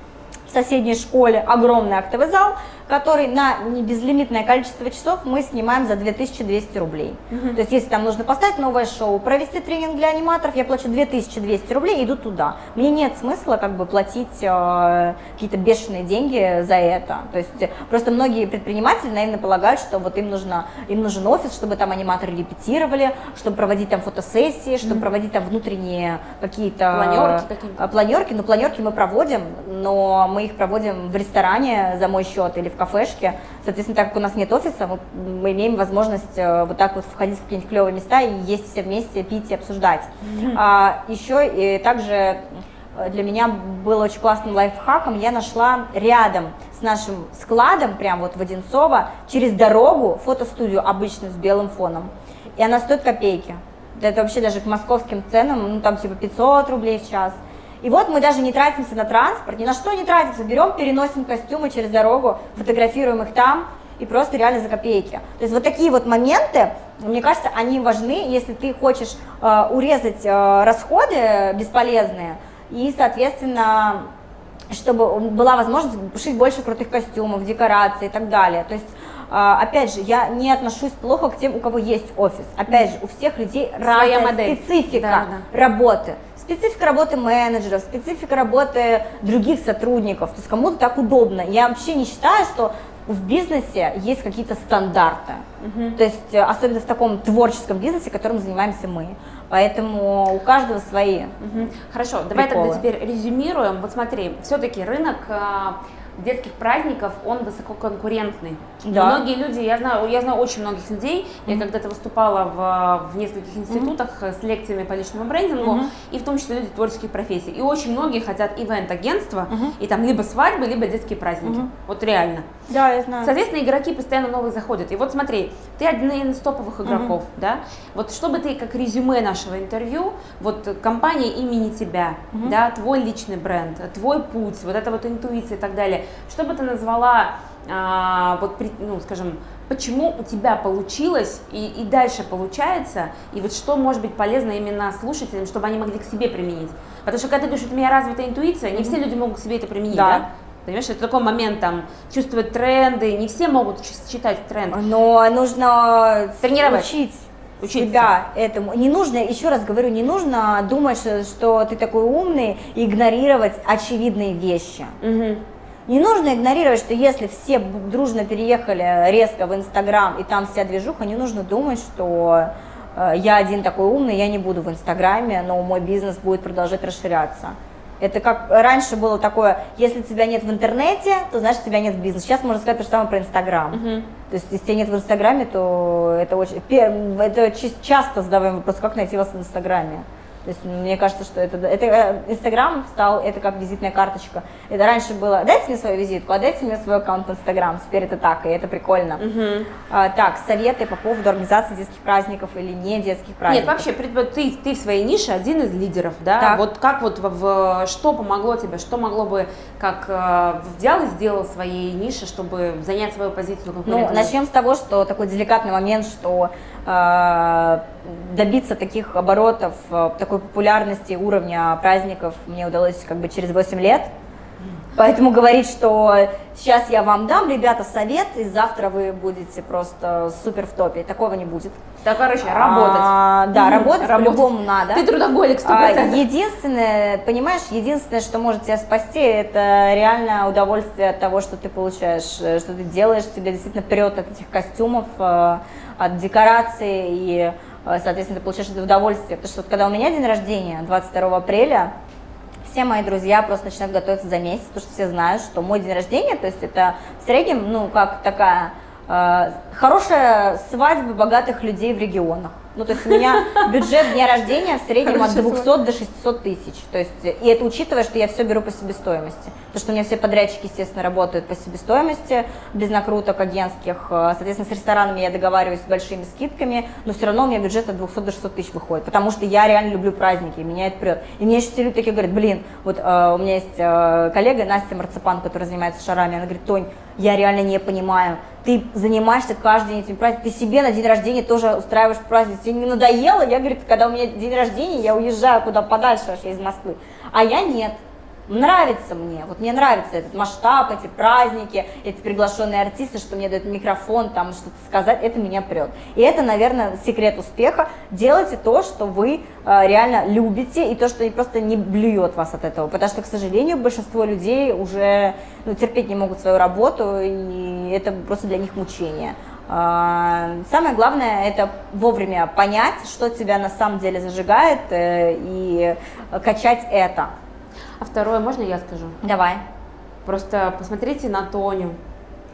В соседней школе огромный актовый зал, который на безлимитное количество часов мы снимаем за 2200 рублей. Угу. То есть, если там нужно поставить новое шоу, провести тренинг для аниматоров, я плачу 2200 рублей и иду туда. Мне нет смысла как бы платить э, какие-то бешеные деньги за это. То есть, просто многие предприниматели, наверное, полагают, что вот им, нужно, им нужен офис, чтобы там аниматоры репетировали, чтобы проводить там фотосессии, чтобы mm-hmm. проводить там внутренние какие-то планерки, какие-то. планерки. Ну, планерки мы проводим, но мы их проводим в ресторане за мой счет или в кафешке. Соответственно, так как у нас нет офиса, мы, мы имеем возможность э, вот так вот входить в какие-нибудь клевые места и есть все вместе, пить и обсуждать. Mm-hmm. А, еще и также э, для меня было очень классным лайфхаком, я нашла рядом с нашим складом, прям вот в Одинцово, через дорогу фотостудию обычную с белым фоном. И она стоит копейки. Это вообще даже к московским ценам, ну там типа 500 рублей в час. И вот мы даже не тратимся на транспорт, ни на что не тратимся, берем, переносим костюмы через дорогу, фотографируем их там, и просто реально за копейки. То есть вот такие вот моменты, мне кажется, они важны, если ты хочешь э, урезать э, расходы бесполезные и, соответственно, чтобы была возможность шить больше крутых костюмов, декораций и так далее. То есть а, опять же, я не отношусь плохо к тем, у кого есть офис. Опять же, у всех людей Своя разная модель. специфика да, да. работы. Специфика работы менеджеров, специфика работы других сотрудников. То есть кому-то так удобно. Я вообще не считаю, что в бизнесе есть какие-то стандарты. Угу. То есть, э, особенно в таком творческом бизнесе, которым занимаемся мы. Поэтому у каждого свои. Угу. Хорошо, давай тогда теперь резюмируем. Вот смотри, все-таки рынок а, детских праздников, он высококонкурентный. Да. Многие люди, я знаю, я знаю очень многих людей, mm-hmm. я когда-то выступала в, в нескольких институтах mm-hmm. с лекциями по личному брендингу, mm-hmm. и в том числе люди творческих профеий. И очень многие хотят ивент-агентства, mm-hmm. и там либо свадьбы, либо детские праздники. Mm-hmm. Вот реально. Да, я знаю. Соответственно, игроки постоянно новые заходят. И вот смотри, ты один из топовых игроков, mm-hmm. да? Вот чтобы ты как резюме нашего интервью, вот компания имени тебя, mm-hmm. да, твой личный бренд, твой путь, вот эта вот интуиция и так далее, что бы ты назвала, а, вот, ну, скажем, почему у тебя получилось и, и дальше получается, и вот что может быть полезно именно слушателям, чтобы они могли к себе применить. Потому что когда ты говоришь, что у меня развитая интуиция, не все люди могут к себе это применить, да? да? Понимаешь, это такой момент, там, чувствовать тренды, не все могут читать тренд. Но нужно тренировать. Учить Учиться. себя этому. Не нужно, еще раз говорю, не нужно думать, что ты такой умный игнорировать очевидные вещи. Угу. Не нужно игнорировать, что если все дружно переехали резко в Инстаграм и там вся движуха, не нужно думать, что э, я один такой умный, я не буду в Инстаграме, но мой бизнес будет продолжать расширяться. Это как раньше было такое, если тебя нет в интернете, то значит тебя нет в бизнесе. Сейчас можно сказать то же самое про Инстаграм. Uh-huh. То есть если тебя нет в Инстаграме, то это очень это часто задаваемый вопрос, как найти вас в Инстаграме. То есть мне кажется, что это, это э, Инстаграм стал, это как визитная карточка. Это раньше было, дайте мне свою визитку, а дайте мне свой аккаунт в Инстаграм. Теперь это так, и это прикольно. Угу. А, так, советы по поводу организации детских праздников или не детских праздников. Нет, вообще, ты, ты в своей нише один из лидеров, да? Так. Вот как вот в, в, что помогло тебе, что могло бы, как э, взял и сделал своей нише, чтобы занять свою позицию? Ну, начнем с того, что такой деликатный момент, что добиться таких оборотов, э, такой популярности уровня праздников мне удалось как бы через 8 лет. Поэтому говорить, что сейчас я вам дам, ребята, совет, и завтра вы будете просто супер в топе. Такого не будет. Так, короче, работать. А, да, работать, работать. по-любому надо. Ты трудоголик, 100%. А, единственное, понимаешь, единственное, что может тебя спасти, это реально удовольствие от того, что ты получаешь, э, что ты делаешь, тебя действительно прет от этих костюмов, э, от декораций и Э, соответственно, ты получаешь это удовольствие. Потому что вот когда у меня день рождения, 22 апреля, все мои друзья просто начинают готовиться за месяц, потому что все знают, что мой день рождения, то есть это в среднем, ну, как такая э, хорошая свадьба богатых людей в регионах. Ну, то есть у меня бюджет дня рождения в среднем от 200 до 600 тысяч. То есть, и это учитывая, что я все беру по себестоимости. Потому что у меня все подрядчики, естественно, работают по себестоимости, без накруток агентских. Соответственно, с ресторанами я договариваюсь с большими скидками, но все равно у меня бюджет от 200 до 600 тысяч выходит. Потому что я реально люблю праздники, меня это прет. И мне еще все люди такие говорят, блин, вот э, у меня есть э, коллега Настя Марципан, которая занимается шарами, она говорит, Тонь, я реально не понимаю, ты занимаешься каждый день этим праздником, ты себе на день рождения тоже устраиваешь праздник, тебе не надоело? Я, говорит, когда у меня день рождения, я уезжаю куда подальше из Москвы, а я нет. Нравится мне, вот мне нравится этот масштаб, эти праздники, эти приглашенные артисты, что мне дают микрофон, там что-то сказать, это меня прет. И это, наверное, секрет успеха. Делайте то, что вы э, реально любите, и то, что просто не блюет вас от этого. Потому что, к сожалению, большинство людей уже ну, терпеть не могут свою работу, и это просто для них мучение. Э, самое главное это вовремя понять, что тебя на самом деле зажигает, э, и качать это. А второе, можно я скажу? Давай. Просто посмотрите на Тоню.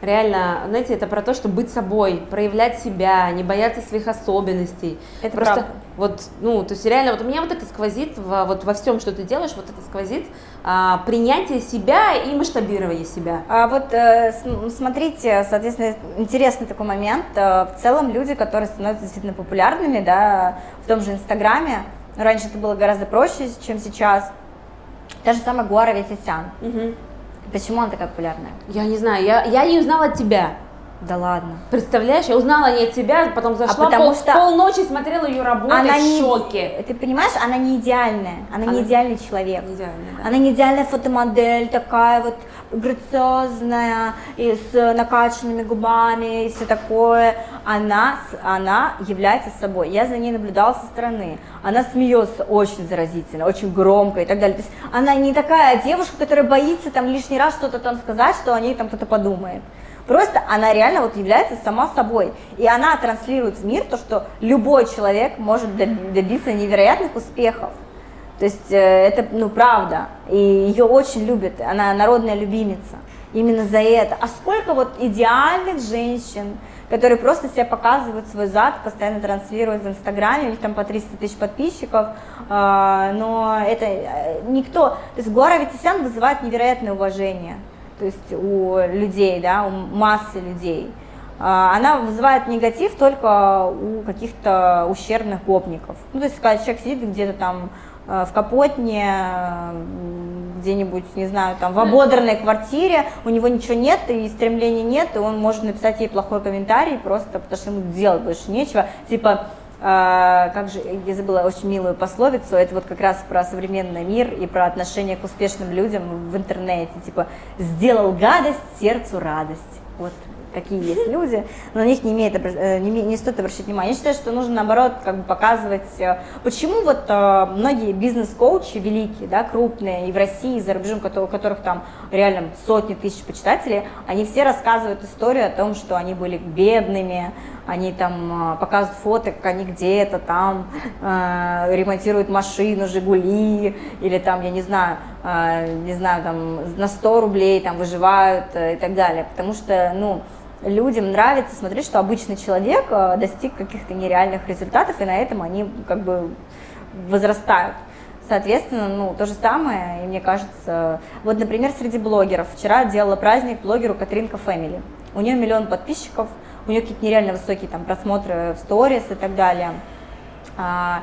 Реально, знаете, это про то, чтобы быть собой, проявлять себя, не бояться своих особенностей. Это Просто правда. вот, ну, то есть реально, вот у меня вот это сквозит во, вот во всем, что ты делаешь, вот это сквозит а, принятие себя и масштабирование себя. А вот э, смотрите, соответственно, интересный такой момент. Э, в целом люди, которые становятся действительно популярными, да, в том же Инстаграме, раньше это было гораздо проще, чем сейчас Та же самая Гуара Ветисян. Угу. Почему она такая популярная? Я не знаю, я, я не узнала от тебя. Да ладно. Представляешь, я узнала не от тебя, потом зашла, а потому пол, что полночи смотрела ее работу она в шоке. Не, ты понимаешь, она не идеальная, она, она не идеальный человек. Не идеальная, да. Она не идеальная фотомодель, такая вот грациозная, и с накачанными губами, и все такое. Она, она является собой. Я за ней наблюдала со стороны. Она смеется очень заразительно, очень громко и так далее. То есть она не такая девушка, которая боится там лишний раз что-то там сказать, что о ней там кто-то подумает. Просто она реально вот является сама собой. И она транслирует в мир то, что любой человек может добиться невероятных успехов. То есть э, это, ну, правда. И ее очень любят. Она народная любимица. Именно за это. А сколько вот идеальных женщин, которые просто себя показывают свой зад, постоянно транслируют в Инстаграме, у них там по 300 тысяч подписчиков, а, но это э, никто, то есть Гуара Витисян вызывает невероятное уважение то есть у людей, да, у массы людей. А, она вызывает негатив только у каких-то ущербных гопников. Ну, то есть, когда человек сидит где-то там э, в Капотне, где-нибудь, не знаю, там в ободранной квартире, у него ничего нет и стремления нет, и он может написать ей плохой комментарий просто потому, что ему делать больше нечего. Типа, как же, я забыла очень милую пословицу, это вот как раз про современный мир и про отношение к успешным людям в интернете, типа «сделал гадость, сердцу радость». Вот какие есть люди, но на них не, имеет, э, не, не стоит обращать внимание. Я считаю, что нужно, наоборот, как бы показывать, э, почему вот э, многие бизнес-коучи великие, да, крупные, и в России, и за рубежом, у которых там реально сотни тысяч почитателей, они все рассказывают историю о том, что они были бедными, они там показывают фото, как они где-то там э, ремонтируют машину, Жигули, или там, я не знаю, э, не знаю, там на 100 рублей там выживают э, и так далее, потому что, ну, людям нравится смотреть, что обычный человек э, достиг каких-то нереальных результатов, и на этом они как бы возрастают. Соответственно, ну, то же самое, и мне кажется, вот, например, среди блогеров, вчера делала праздник блогеру Катринка Фэмили. У нее миллион подписчиков, у нее какие-то нереально высокие там просмотры в сторис и так далее. А,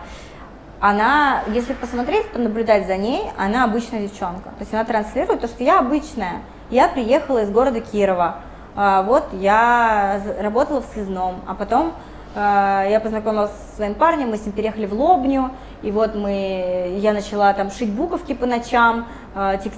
она, если посмотреть, понаблюдать за ней, она обычная девчонка. То есть она транслирует то, что я обычная. Я приехала из города Кирова, а, вот я работала в связном, а потом а, я познакомилась со своим парнем, мы с ним переехали в Лобню, и вот мы, я начала там шить буковки по ночам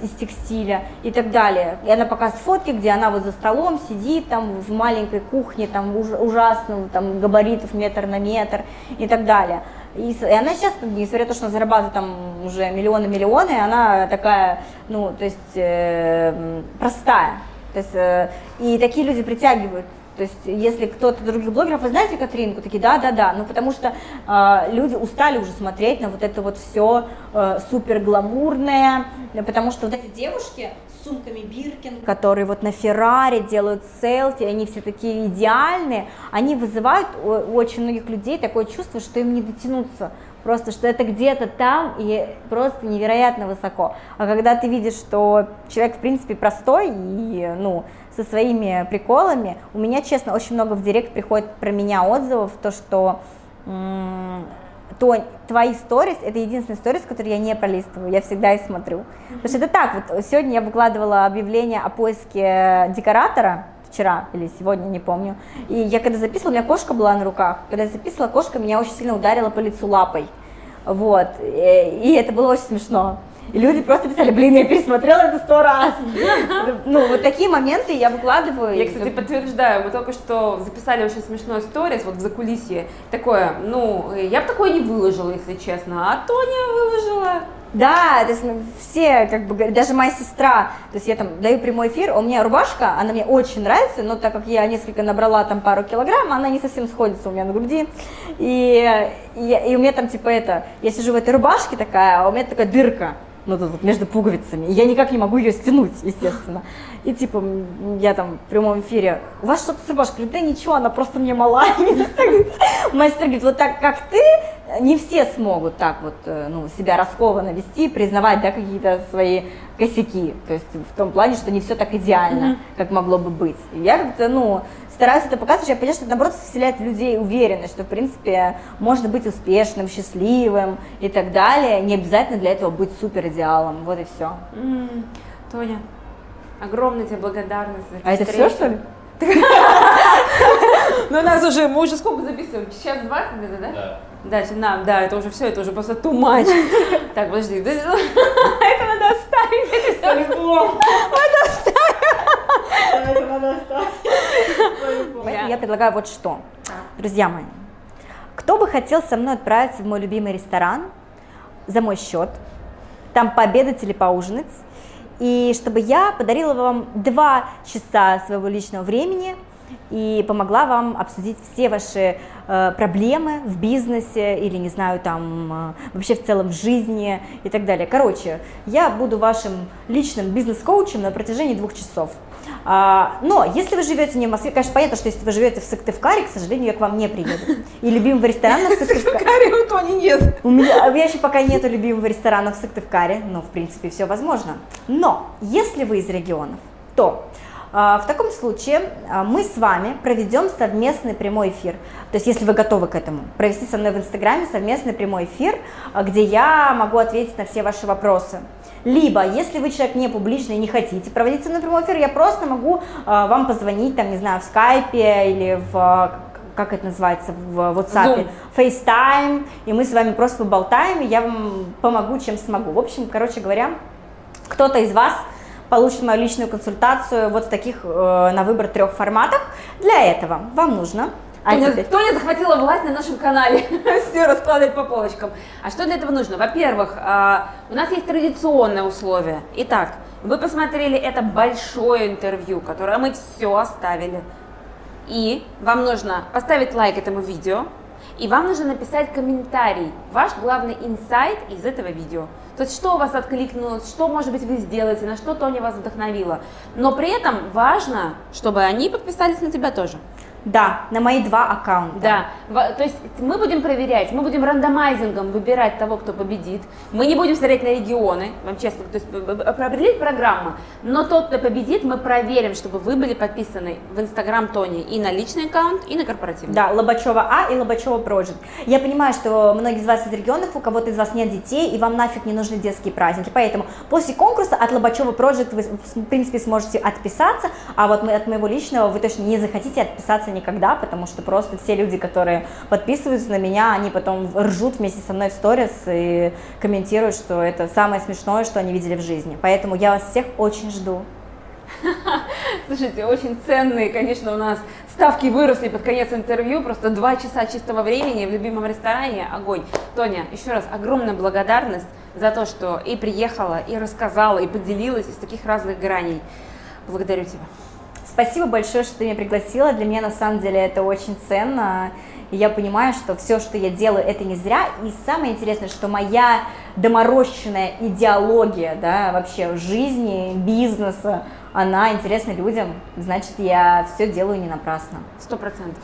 из текстиля и так далее. И она показывает фотки, где она вот за столом сидит там в маленькой кухне, там уж, ужасном, там габаритов метр на метр и так далее. И, и она сейчас, несмотря на то, что она зарабатывает там уже миллионы-миллионы, она такая, ну, то есть э, простая. То есть, э, и такие люди притягивают. То есть, если кто-то других блогеров, вы знаете Катринку, такие, да, да, да, ну потому что э, люди устали уже смотреть на вот это вот все э, супер гламурное, потому что вот эти девушки с сумками Биркин, которые вот на Феррари делают селфи, они все такие идеальные, они вызывают у, у очень многих людей такое чувство, что им не дотянуться. Просто что это где-то там и просто невероятно высоко. А когда ты видишь, что человек в принципе простой и ну со своими приколами, у меня честно очень много в директ приходит про меня отзывов, то что то твои сторис, это единственный сторис, который я не пролистываю, я всегда их смотрю. Потому что это так, вот сегодня я выкладывала объявление о поиске декоратора, вчера или сегодня, не помню. И я когда записывала, у меня кошка была на руках. Когда я записывала, кошка меня очень сильно ударила по лицу лапой. Вот. И это было очень смешно. И люди просто писали, блин, я пересмотрела это сто раз. Ну, вот такие моменты я выкладываю. Я, кстати, подтверждаю, мы только что записали очень смешной сторис, вот в закулисье, такое, ну, я бы такое не выложила, если честно, а Тоня выложила. Да, то есть ну, все, как бы, даже моя сестра, то есть я там даю прямой эфир, у меня рубашка, она мне очень нравится, но так как я несколько набрала там пару килограмм, она не совсем сходится у меня на груди, и, и, и у меня там типа это, я сижу в этой рубашке такая, а у меня такая дырка, ну, тут вот между пуговицами. И я никак не могу ее стянуть, естественно. И типа, я там в прямом эфире, у вас что-то с рубашкой? Да ничего, она просто мне мала. Сестра говорит, вот так, как ты, не все смогут так вот, э, ну, себя раскованно вести, признавать, да, какие-то свои косяки. То есть в том плане, что не все так идеально, как могло бы быть. И я как-то, ну, стараюсь это показывать, я понимаю, что это, наоборот, вселяет в людей уверенность, что, в принципе, можно быть успешным, счастливым и так далее. Не обязательно для этого быть супер идеалом. Вот и все. Mm, Тоня, огромная тебе благодарность за А это все, что ли? Ну, у нас уже, мы уже сколько записываем? Сейчас 20 где-то, да? Да. Да, нам, да, это уже все, это уже просто too much. Так, подожди, это надо оставить, это все Надо оставить. Это надо оставить. Я предлагаю вот что. Друзья мои, кто бы хотел со мной отправиться в мой любимый ресторан за мой счет, там пообедать или поужинать, и чтобы я подарила вам два часа своего личного времени – и помогла вам обсудить все ваши э, проблемы в бизнесе или, не знаю, там э, вообще в целом в жизни и так далее. Короче, я буду вашим личным бизнес-коучем на протяжении двух часов. А, но если вы живете не в Москве, конечно, понятно, что если вы живете в Сыктывкаре, к сожалению, я к вам не приеду. И любимого ресторана в Сыктывкаре у Тони нет. У меня, у меня еще пока нету любимого ресторана в Сыктывкаре, но в принципе все возможно. Но если вы из регионов, то в таком случае а, мы с вами проведем совместный прямой эфир. То есть, если вы готовы к этому, провести со мной в Инстаграме совместный прямой эфир, а, где я могу ответить на все ваши вопросы. Либо, если вы человек не публичный и не хотите проводить со мной прямой эфир, я просто могу вам позвонить, там, не знаю, в скайпе или в как это называется в WhatsApp, Zoom. FaceTime, и мы с вами просто поболтаем, и я вам помогу, чем смогу. В общем, короче говоря, кто-то из вас получит мою личную консультацию вот в таких э, на выбор трех форматах. Для этого вам нужно а Тоня, теперь... Тоня захватила власть на нашем канале, все раскладывать по полочкам. А что для этого нужно? Во-первых, а, у нас есть традиционное условие. Итак, вы посмотрели это большое интервью, которое мы все оставили. И вам нужно поставить лайк этому видео, и вам нужно написать комментарий, ваш главный инсайт из этого видео. То есть что у вас откликнулось, что, может быть, вы сделаете, на что Тоня вас вдохновила. Но при этом важно, чтобы они подписались на тебя тоже. Да, на мои два аккаунта. Да, то есть мы будем проверять, мы будем рандомайзингом выбирать того, кто победит. Мы не будем смотреть на регионы, вам честно, то есть определить программу. Но тот, кто победит, мы проверим, чтобы вы были подписаны в Инстаграм Тони и на личный аккаунт, и на корпоративный. Да, Лобачева А и Лобачева Project. Я понимаю, что многие из вас из регионов, у кого-то из вас нет детей, и вам нафиг не нужны детские праздники. Поэтому после конкурса от Лобачева Project вы, в принципе, сможете отписаться, а вот от моего личного вы точно не захотите отписаться никогда, потому что просто все люди, которые подписываются на меня, они потом ржут вместе со мной в сторис и комментируют, что это самое смешное, что они видели в жизни. Поэтому я вас всех очень жду. Слушайте, очень ценные, конечно, у нас ставки выросли под конец интервью, просто два часа чистого времени в любимом ресторане, огонь. Тоня, еще раз огромная благодарность за то, что и приехала, и рассказала, и поделилась из таких разных граней. Благодарю тебя. Спасибо большое, что ты меня пригласила. Для меня на самом деле это очень ценно. И я понимаю, что все, что я делаю, это не зря. И самое интересное, что моя доморощенная идеология, да, вообще жизни, бизнеса, она интересна людям. Значит, я все делаю не напрасно. Сто процентов.